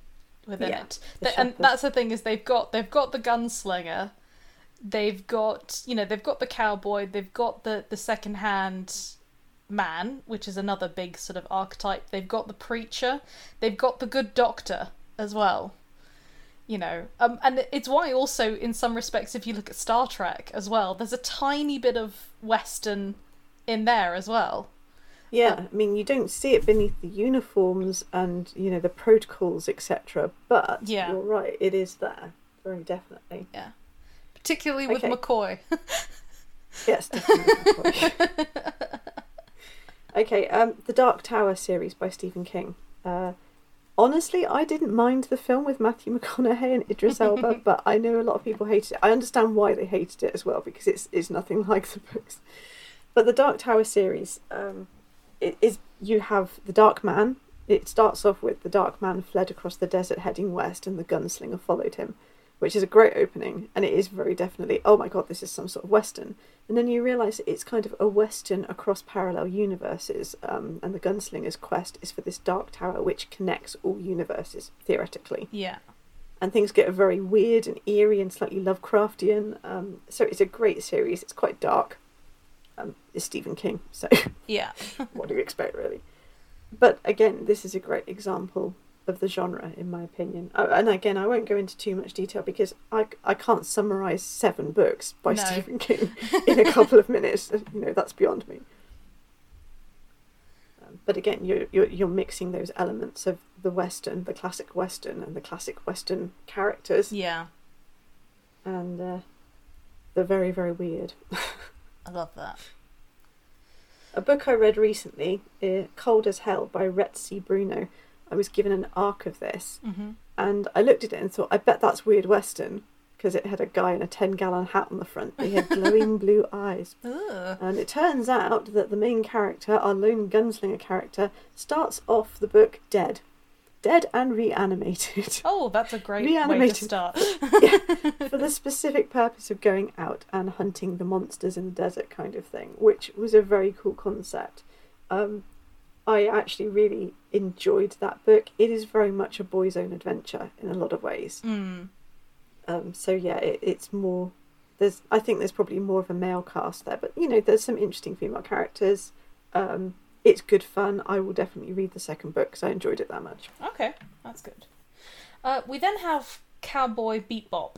within Yeah, it, and that's the thing is they've got they've got the gunslinger, they've got you know they've got the cowboy, they've got the the second hand man, which is another big sort of archetype. They've got the preacher, they've got the good doctor as well you know. Um and it's why also in some respects if you look at star trek as well there's a tiny bit of western in there as well Yeah, I mean, you don't see it beneath the uniforms and you know the protocols, etc. But Yeah. you're right, it is there very definitely. Yeah, particularly with Okay. mccoy <laughs> Yes, definitely. <laughs> okay, um, the Dark Tower series by Stephen King. Uh, honestly, I didn't mind the film with Matthew McConaughey and Idris Elba, <laughs> but I know a lot of people hated it. I understand why they hated it as well because it's it's nothing like the books. But the Dark Tower series, um, it is you have the Dark Man. It starts off with the Dark Man fled across the desert heading west, and the gunslinger followed him. which is a great opening, and it is very definitely, oh my god, this is some sort of western. And then you realise it's kind of a western across parallel universes, um, and the gunslinger's quest is for this dark tower which connects all universes theoretically. Yeah. And things get very weird and eerie and slightly Lovecraftian. Um, so it's a great series. It's quite dark. Um, it's Stephen King, so <laughs> Yeah. what do you expect, really? But again, this is a great example of the genre, in my opinion. Oh, and again, I won't go into too much detail because I, I can't summarize seven books by No. Stephen King <laughs> in a couple of minutes. You know, that's beyond me. Um, but again, you're, you're you're mixing those elements of the western, the classic western, and the classic western characters, Yeah. and uh, they're very very weird. <laughs> I love that. A book I read recently, uh, Cold as Hell by Retzi Bruno. I was given an arc of this, Mm-hmm. and I looked at it and thought, I bet that's weird Western, because it had a guy in a 10 gallon hat on the front. He had glowing <laughs> blue eyes. Ugh. And it turns out that the main character, our lone gunslinger character, starts off the book dead. Dead and reanimated. <laughs> Oh, that's a great way to Reanimated. start. <laughs> <laughs> for the specific purpose of going out and hunting the monsters in the desert kind of thing, which was a very cool concept. Um, I actually really enjoyed that book. It is very much a boy's own adventure in a lot of ways. Mm. Um, so yeah, it, it's more. There's, I think there's probably more of a male cast there, but you know, there's some interesting female characters. Um, it's good fun. I will definitely read the second book because I enjoyed it that much. Okay, that's good. Uh, we then have Cowboy Bebop.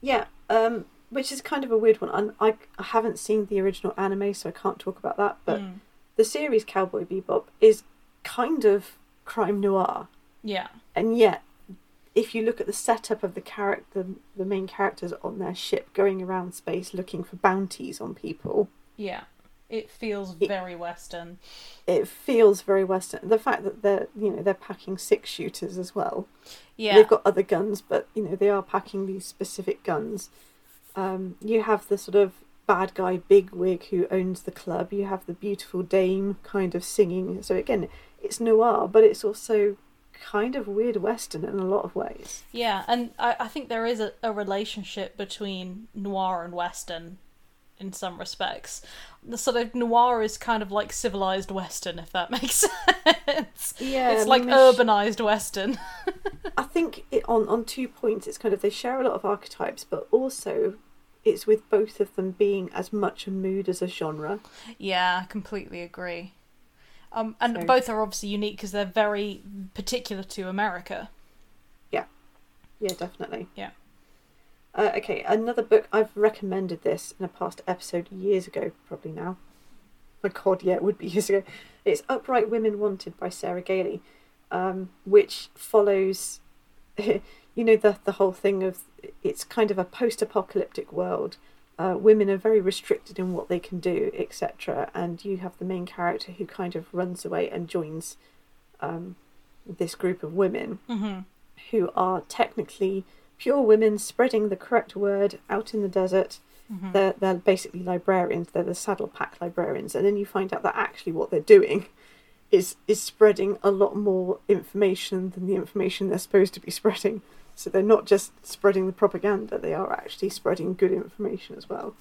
Yeah, um, which is kind of a weird one. And I, I haven't seen the original anime, so I can't talk about that. But Mm. the series Cowboy Bebop is kind of crime noir, Yeah. and yet, if you look at the setup of the character, the main characters on their ship going around space looking for bounties on people, Yeah. It feels It- very Western. it feels very Western. The fact that they're you know they're packing six shooters as well. Yeah. They've got other guns, but you know they are packing these specific guns. Um, you have the sort of bad guy bigwig who owns the club. You have the beautiful dame kind of singing. So again, it's noir, but it's also kind of weird western in a lot of ways. Yeah, and I, I think there is a, a relationship between noir and western in some respects. The sort of noir is kind of like civilized western, if that <laughs> makes sense. Yeah, it's like urbanized western. <laughs> I think it, on on two points, it's kind of they share a lot of archetypes, but also it's with both of them being as much a mood as a genre. yeah, I completely agree. Um, and So- both are obviously unique because they're very particular to America. Yeah, yeah, definitely. Yeah. Uh, okay, another book. I've recommended this in a past episode years ago, probably now. My God, yeah, it would be <laughs> years ago. It's Upright Women Wanted by Sarah Gailey, um, which follows, <laughs> you know, the the whole thing of it's kind of a post-apocalyptic world. Uh, women are very restricted in what they can do, etc. And you have the main character who kind of runs away and joins um, this group of women Mm-hmm. who are technically pure women spreading the correct word out in the desert. Mm-hmm. They're, they're basically librarians, they're the saddle pack librarians, and then you find out that actually what they're doing is is spreading a lot more information than the information they're supposed to be spreading. So they're not just spreading the propaganda, they are actually spreading good information as well.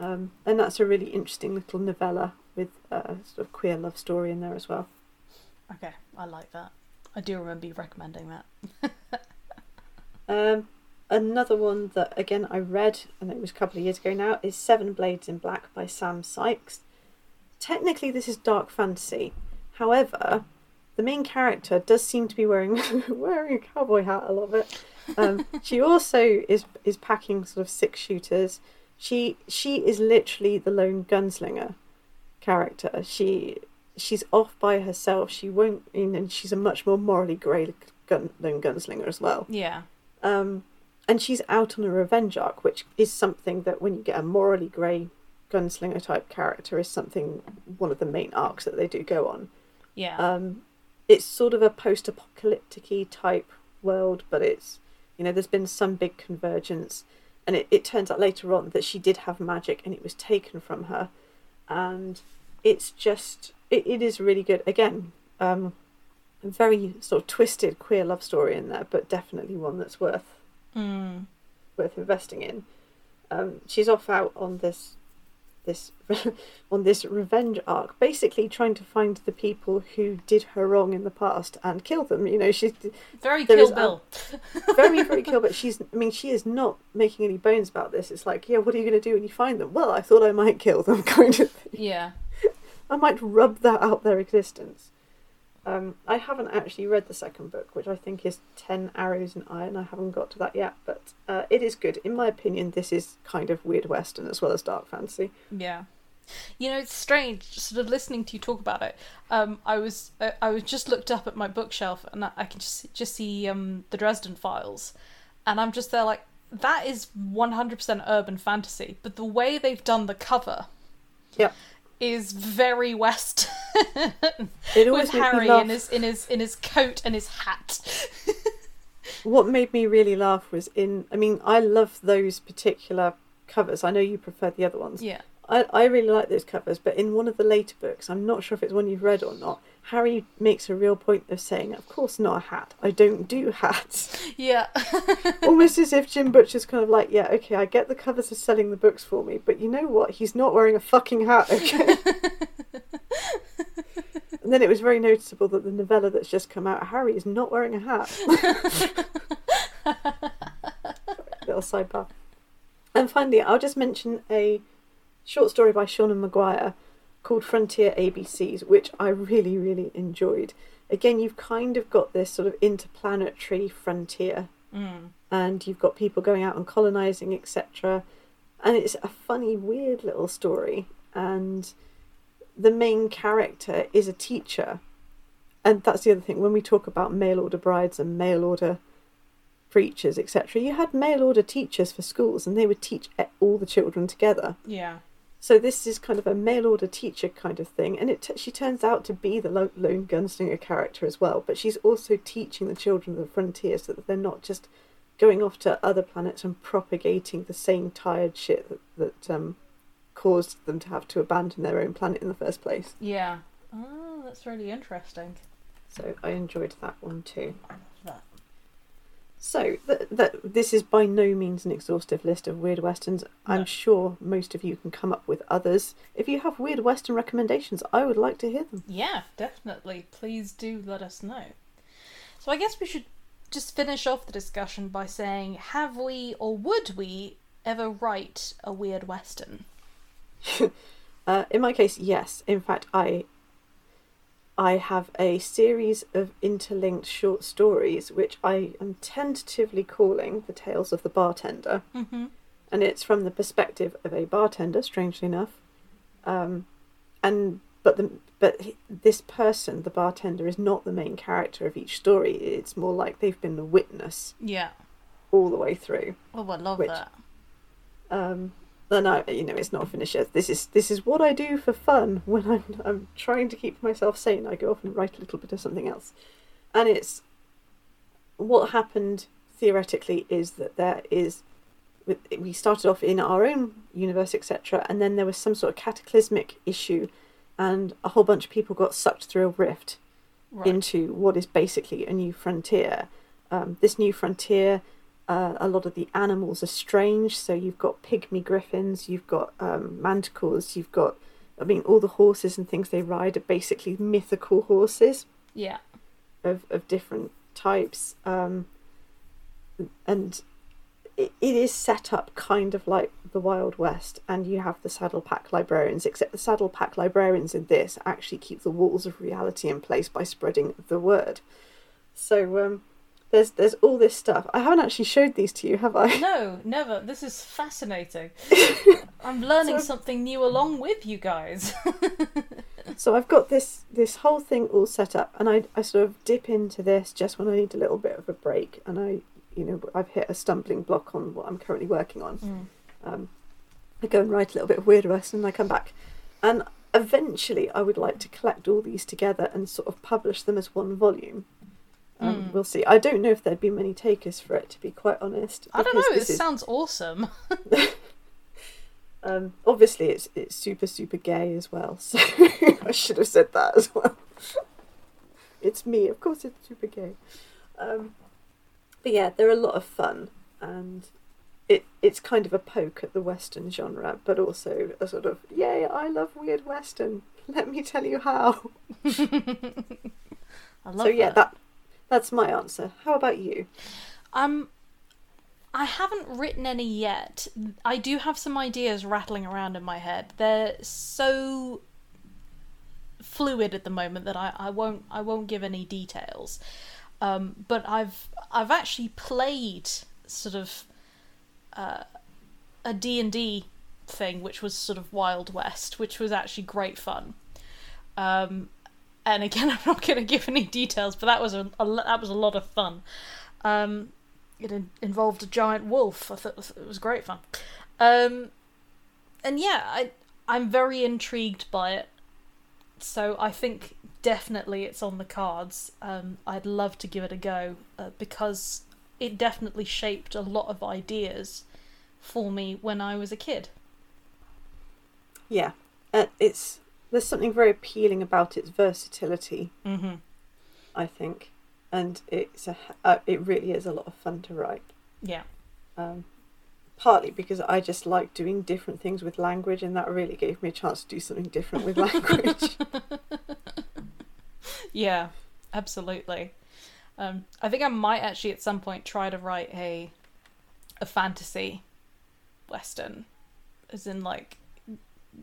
Um, and that's a really interesting little novella with a sort of queer love story in there as well. Okay, I like that. I do remember you recommending that. <laughs> Um, another one that again I read, and it was a couple of years ago now, is Seven Blades in Black by Sam Sykes. Technically, this is dark fantasy. However, the main character does seem to be wearing <laughs> wearing a cowboy hat. I love it. Um, <laughs> she also is is packing sort of six shooters. She she is literally the lone gunslinger character. She she's off by herself. She won't, and she's a much more morally grey gun, lone gunslinger as well. Yeah. Um, and she's out on a revenge arc, which is something that when you get a morally grey gunslinger type character, is something one of the main arcs that they do go on. Yeah. Um, it's sort of a post apocalyptic type world, but it's, you know, there's been some big convergence. And it, it turns out later on that she did have magic and it was taken from her. And it's just, it, it is really good. Again, um, very sort of twisted queer love story in there, but definitely one that's worth Mm. worth investing in. Um, she's off out on this this <laughs> on this revenge arc, basically trying to find the people who did her wrong in the past and kill them. You know, she's Very <laughs> <laughs> Kill Bill. very very kill, but she's I mean she is not making any bones about this. It's like, yeah, what are you going to do when you find them? Well, I thought I might kill them, kind of. Thing. yeah. I might rub that out their existence. Um, I haven't actually read the second book, which I think is Ten Arrows in Iron. I haven't got to that yet, but uh, it is good. In my opinion, this is kind of weird western as well as dark fantasy. Yeah. You know, it's strange. Sort of listening to you talk about it. Um, I was uh, I was just looked up at my bookshelf, and I, I can just just see um the Dresden Files, and I'm just there like that is 100% urban fantasy, but the way they've done the cover Yep. Is very western. <laughs> Always with Harry in his in his in his coat and his hat. <laughs> What made me really laugh was in. I mean, I love those particular covers. I know you prefer the other ones. yeah. I, I really like those covers, but in one of the later books, I'm not sure if it's one you've read or not. Harry makes a real point of saying, "Of course not a hat. I don't do hats." Yeah. <laughs> Almost as if Jim Butcher's kind of like, "Yeah, okay, I get the covers are selling the books for me, but you know what? He's not wearing a fucking hat." Okay. <laughs> and then it was very noticeable that the novella that's just come out, Harry is not wearing a hat. <laughs> Little sidebar. And finally, I'll just mention a short story by Seanan McGuire called Frontier ABCs, which I really, really enjoyed. Again, you've kind of got this sort of interplanetary frontier, Mm. and you've got people going out and colonizing, etc. And it's a funny, weird little story. And the main character is a teacher. And that's the other thing. When we talk about mail order brides and mail order preachers, etc., you had mail order teachers for schools, and they would teach all the children together. Yeah. So this is kind of a mail order teacher kind of thing, and it t- she turns out to be the lo- lone gunslinger character as well. But she's also teaching the children of the frontier so that they're not just going off to other planets and propagating the same tired shit that, that um, caused them to have to abandon their own planet in the first place. Yeah. Oh, that's really interesting. So I enjoyed that one too. That. So th- th- this is by no means an exhaustive list of weird westerns. I'm sure most of you can come up with others. If you have weird western recommendations, I would like to hear them. Yeah, definitely. Please do let us know. So I guess we should just finish off the discussion by saying have we or would we ever write a weird western? <laughs> Uh, in my case, yes. In fact, I I have a series of interlinked short stories which I am tentatively calling "The Tales of the Bartender," Mm-hmm. and it's from the perspective of a bartender. Strangely enough, um, and but the but this person, the bartender, is not the main character of each story. It's more like they've been the witness Yeah. all the way through. Oh, I love Which- that. Um, and I, you know, it's not finished yet. This is this is what I do for fun when I'm I'm trying to keep myself sane. I go off and write a little bit of something else, and it's what happened theoretically is that there is we started off in our own universe, etc., and then there was some sort of cataclysmic issue, and a whole bunch of people got sucked through a rift Right. into what is basically a new frontier. Um, this new frontier, uh, a lot of the animals are strange. So you've got pygmy griffins, you've got um, manticores, you've got, I mean, all the horses and things they ride are basically mythical horses yeah. of, of different types. Um, and it, it is set up kind of like the Wild West, and you have the Saddle Pack librarians, except the Saddle Pack librarians in this actually keep the walls of reality in place by spreading the word. So um, there's there's all this stuff. I haven't actually showed these to you, have I? No, never. This is fascinating. <laughs> I'm learning So- something new along with you guys. <laughs> So I've got this this whole thing all set up, and I I sort of dip into this just when I need a little bit of a break, and I you know I've hit a stumbling block on what I'm currently working on. Mm. Um, I go and write a little bit of weird west, and I come back, and eventually I would like to collect all these together and sort of publish them as one volume. Um, Mm. We'll see. I don't know if there'd be many takers for it, to be quite honest. I don't know. It this is- sounds awesome. <laughs> Um, obviously, it's it's super super gay as well. <laughs> So I should have said that as well. <laughs> it's me, of course. It's super gay. Um, but yeah, they're a lot of fun, and it it's kind of a poke at the western genre, but also a sort of yay, I love weird western. Let me tell you how. I love so yeah, that. that that's my answer. How about you? Um, I haven't written any yet. I do have some ideas rattling around in my head. They're so fluid at the moment that I, I won't I won't give any details. Um, but I've I've actually played sort of uh, a D and D thing, which was sort of Wild West, which was actually great fun. Um, and again, <laughs> I'm not going to give any details, but that was a, a that was a lot of fun. Um, it in- involved a giant wolf. I thought it was great fun. Um, and yeah, I I'm very intrigued by it. So I think definitely it's on the cards. Um, I'd love to give it a go uh, because it definitely shaped a lot of ideas for me when I was a kid. Yeah, uh, it's there's something very appealing about its versatility. Mm-hmm. I think, and it's a uh, it really is a lot of fun to write. Yeah. Um, partly because I just like doing different things with language, and that really gave me a chance to do something different with language. <laughs> <laughs> Yeah, absolutely. Um, I think I might actually at some point try to write a a fantasy western, as in like,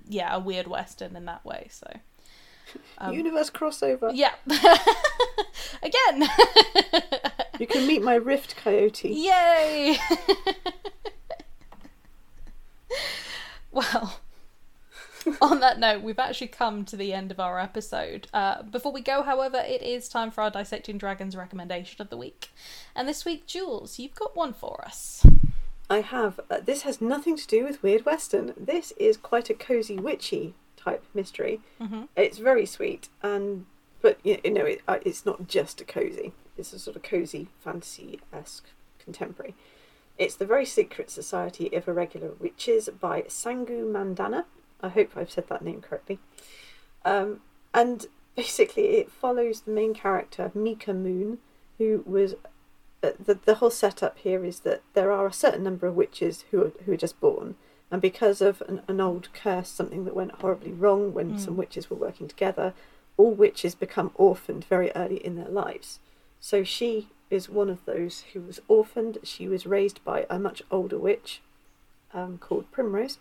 yeah, a weird western in that way. So, <laughs> um, Universe crossover. yeah, <laughs> again, <laughs> You can meet my Rift Coyote. yay! well. on that note, we've actually come to the end of our episode. Uh, before we go, however, it is time for our Dissecting Dragons recommendation of the week. And this week, Jules, you've got one for us. I have. Uh, this has nothing to do with Weird Western. This is quite a cozy, witchy type mystery. Mhm. It's very sweet, and but you know, it, uh, it's not just a cozy. It's a sort of cozy, fantasy-esque contemporary. It's the Very Secret Society of Irregular Witches by Sangu Mandanna. I hope I've said that name correctly. Um, and basically, it follows the main character, Mika Moon, who was the the whole setup here is that there are a certain number of witches who are, who are just born, and because of an, an old curse, something that went horribly wrong when Mm. some witches were working together, all witches become orphaned very early in their lives. So she is one of those who was orphaned. She was raised by a much older witch um, called Primrose,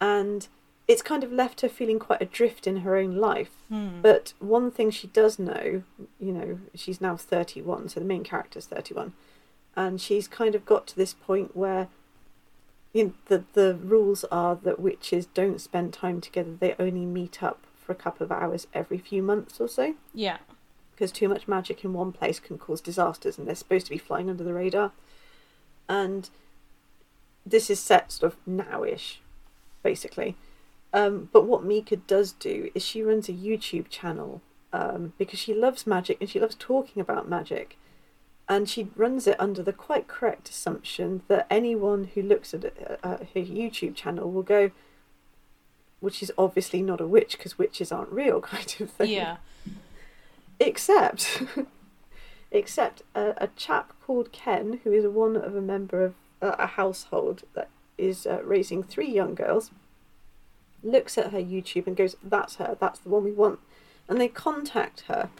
and it's kind of left her feeling quite adrift in her own life. Hmm. But one thing she does know, you know, she's now 31, so the main character's 31, and she's kind of got to this point where you know, the, the rules are that witches don't spend time together, they only meet up for a couple of hours every few months or so, Yeah. because too much magic in one place can cause disasters, and they're supposed to be flying under the radar. And this is set sort of nowish, basically. Um, but what Mika does do is she runs a YouTube channel um, because she loves magic and she loves talking about magic. And she runs it under the quite correct assumption that anyone who looks at uh, her YouTube channel will go, which is obviously not a witch because witches aren't real, <laughs> kind of thing. Yeah. Except, <laughs> except a, a chap called Ken, who is one of a member of uh, a household that is uh, raising three young girls, looks at her YouTube and goes, "That's her. That's the one we want." And they contact her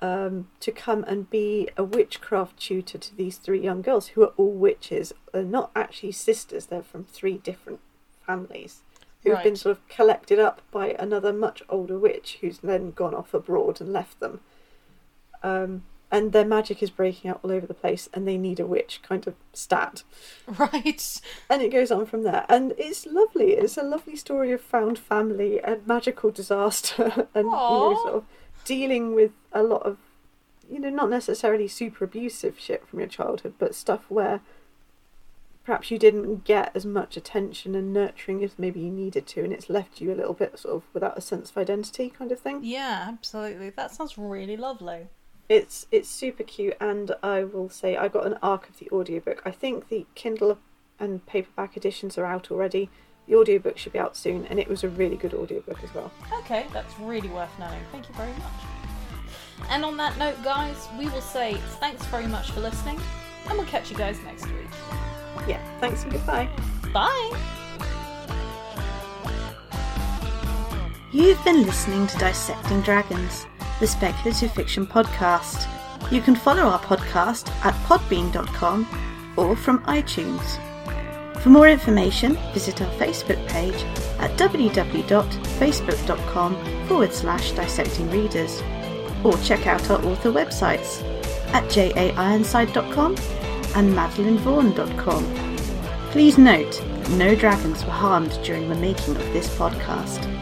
um, to come and be a witchcraft tutor to these three young girls, who are all witches. They're not actually sisters. They're from three different families who've been sort of collected up by another much older witch who's then gone off abroad and left them. Um, and their magic is breaking out all over the place, and they need a witch kind of stat. <laughs> Right. And it goes on from there. And it's lovely. It's a lovely story of found family and magical disaster <laughs> and, you know, sort of dealing with a lot of, you know, not necessarily super abusive shit from your childhood, but stuff where perhaps you didn't get as much attention and nurturing as maybe you needed to, and it's left you a little bit sort of without a sense of identity kind of thing. Yeah, absolutely. That sounds really lovely. It's it's super cute, and I will say I got an arc of the audiobook. I think the Kindle and paperback editions are out already. The audiobook should be out soon, and it was a really good audiobook as well. Okay, that's really worth knowing. Thank you very much. And on that note, guys, we will say thanks very much for listening. and we'll catch you guys next week. Yeah, thanks and goodbye. Bye! You've been listening to Dissecting Dragons, the speculative fiction podcast. You can follow our podcast at podbean.com or from iTunes. For more information, visit our Facebook page at www.facebook.com forward slash dissecting readers or check out our author websites at jaironside.com and madeleinevaughan.com. Please note, no dragons were harmed during the making of this podcast.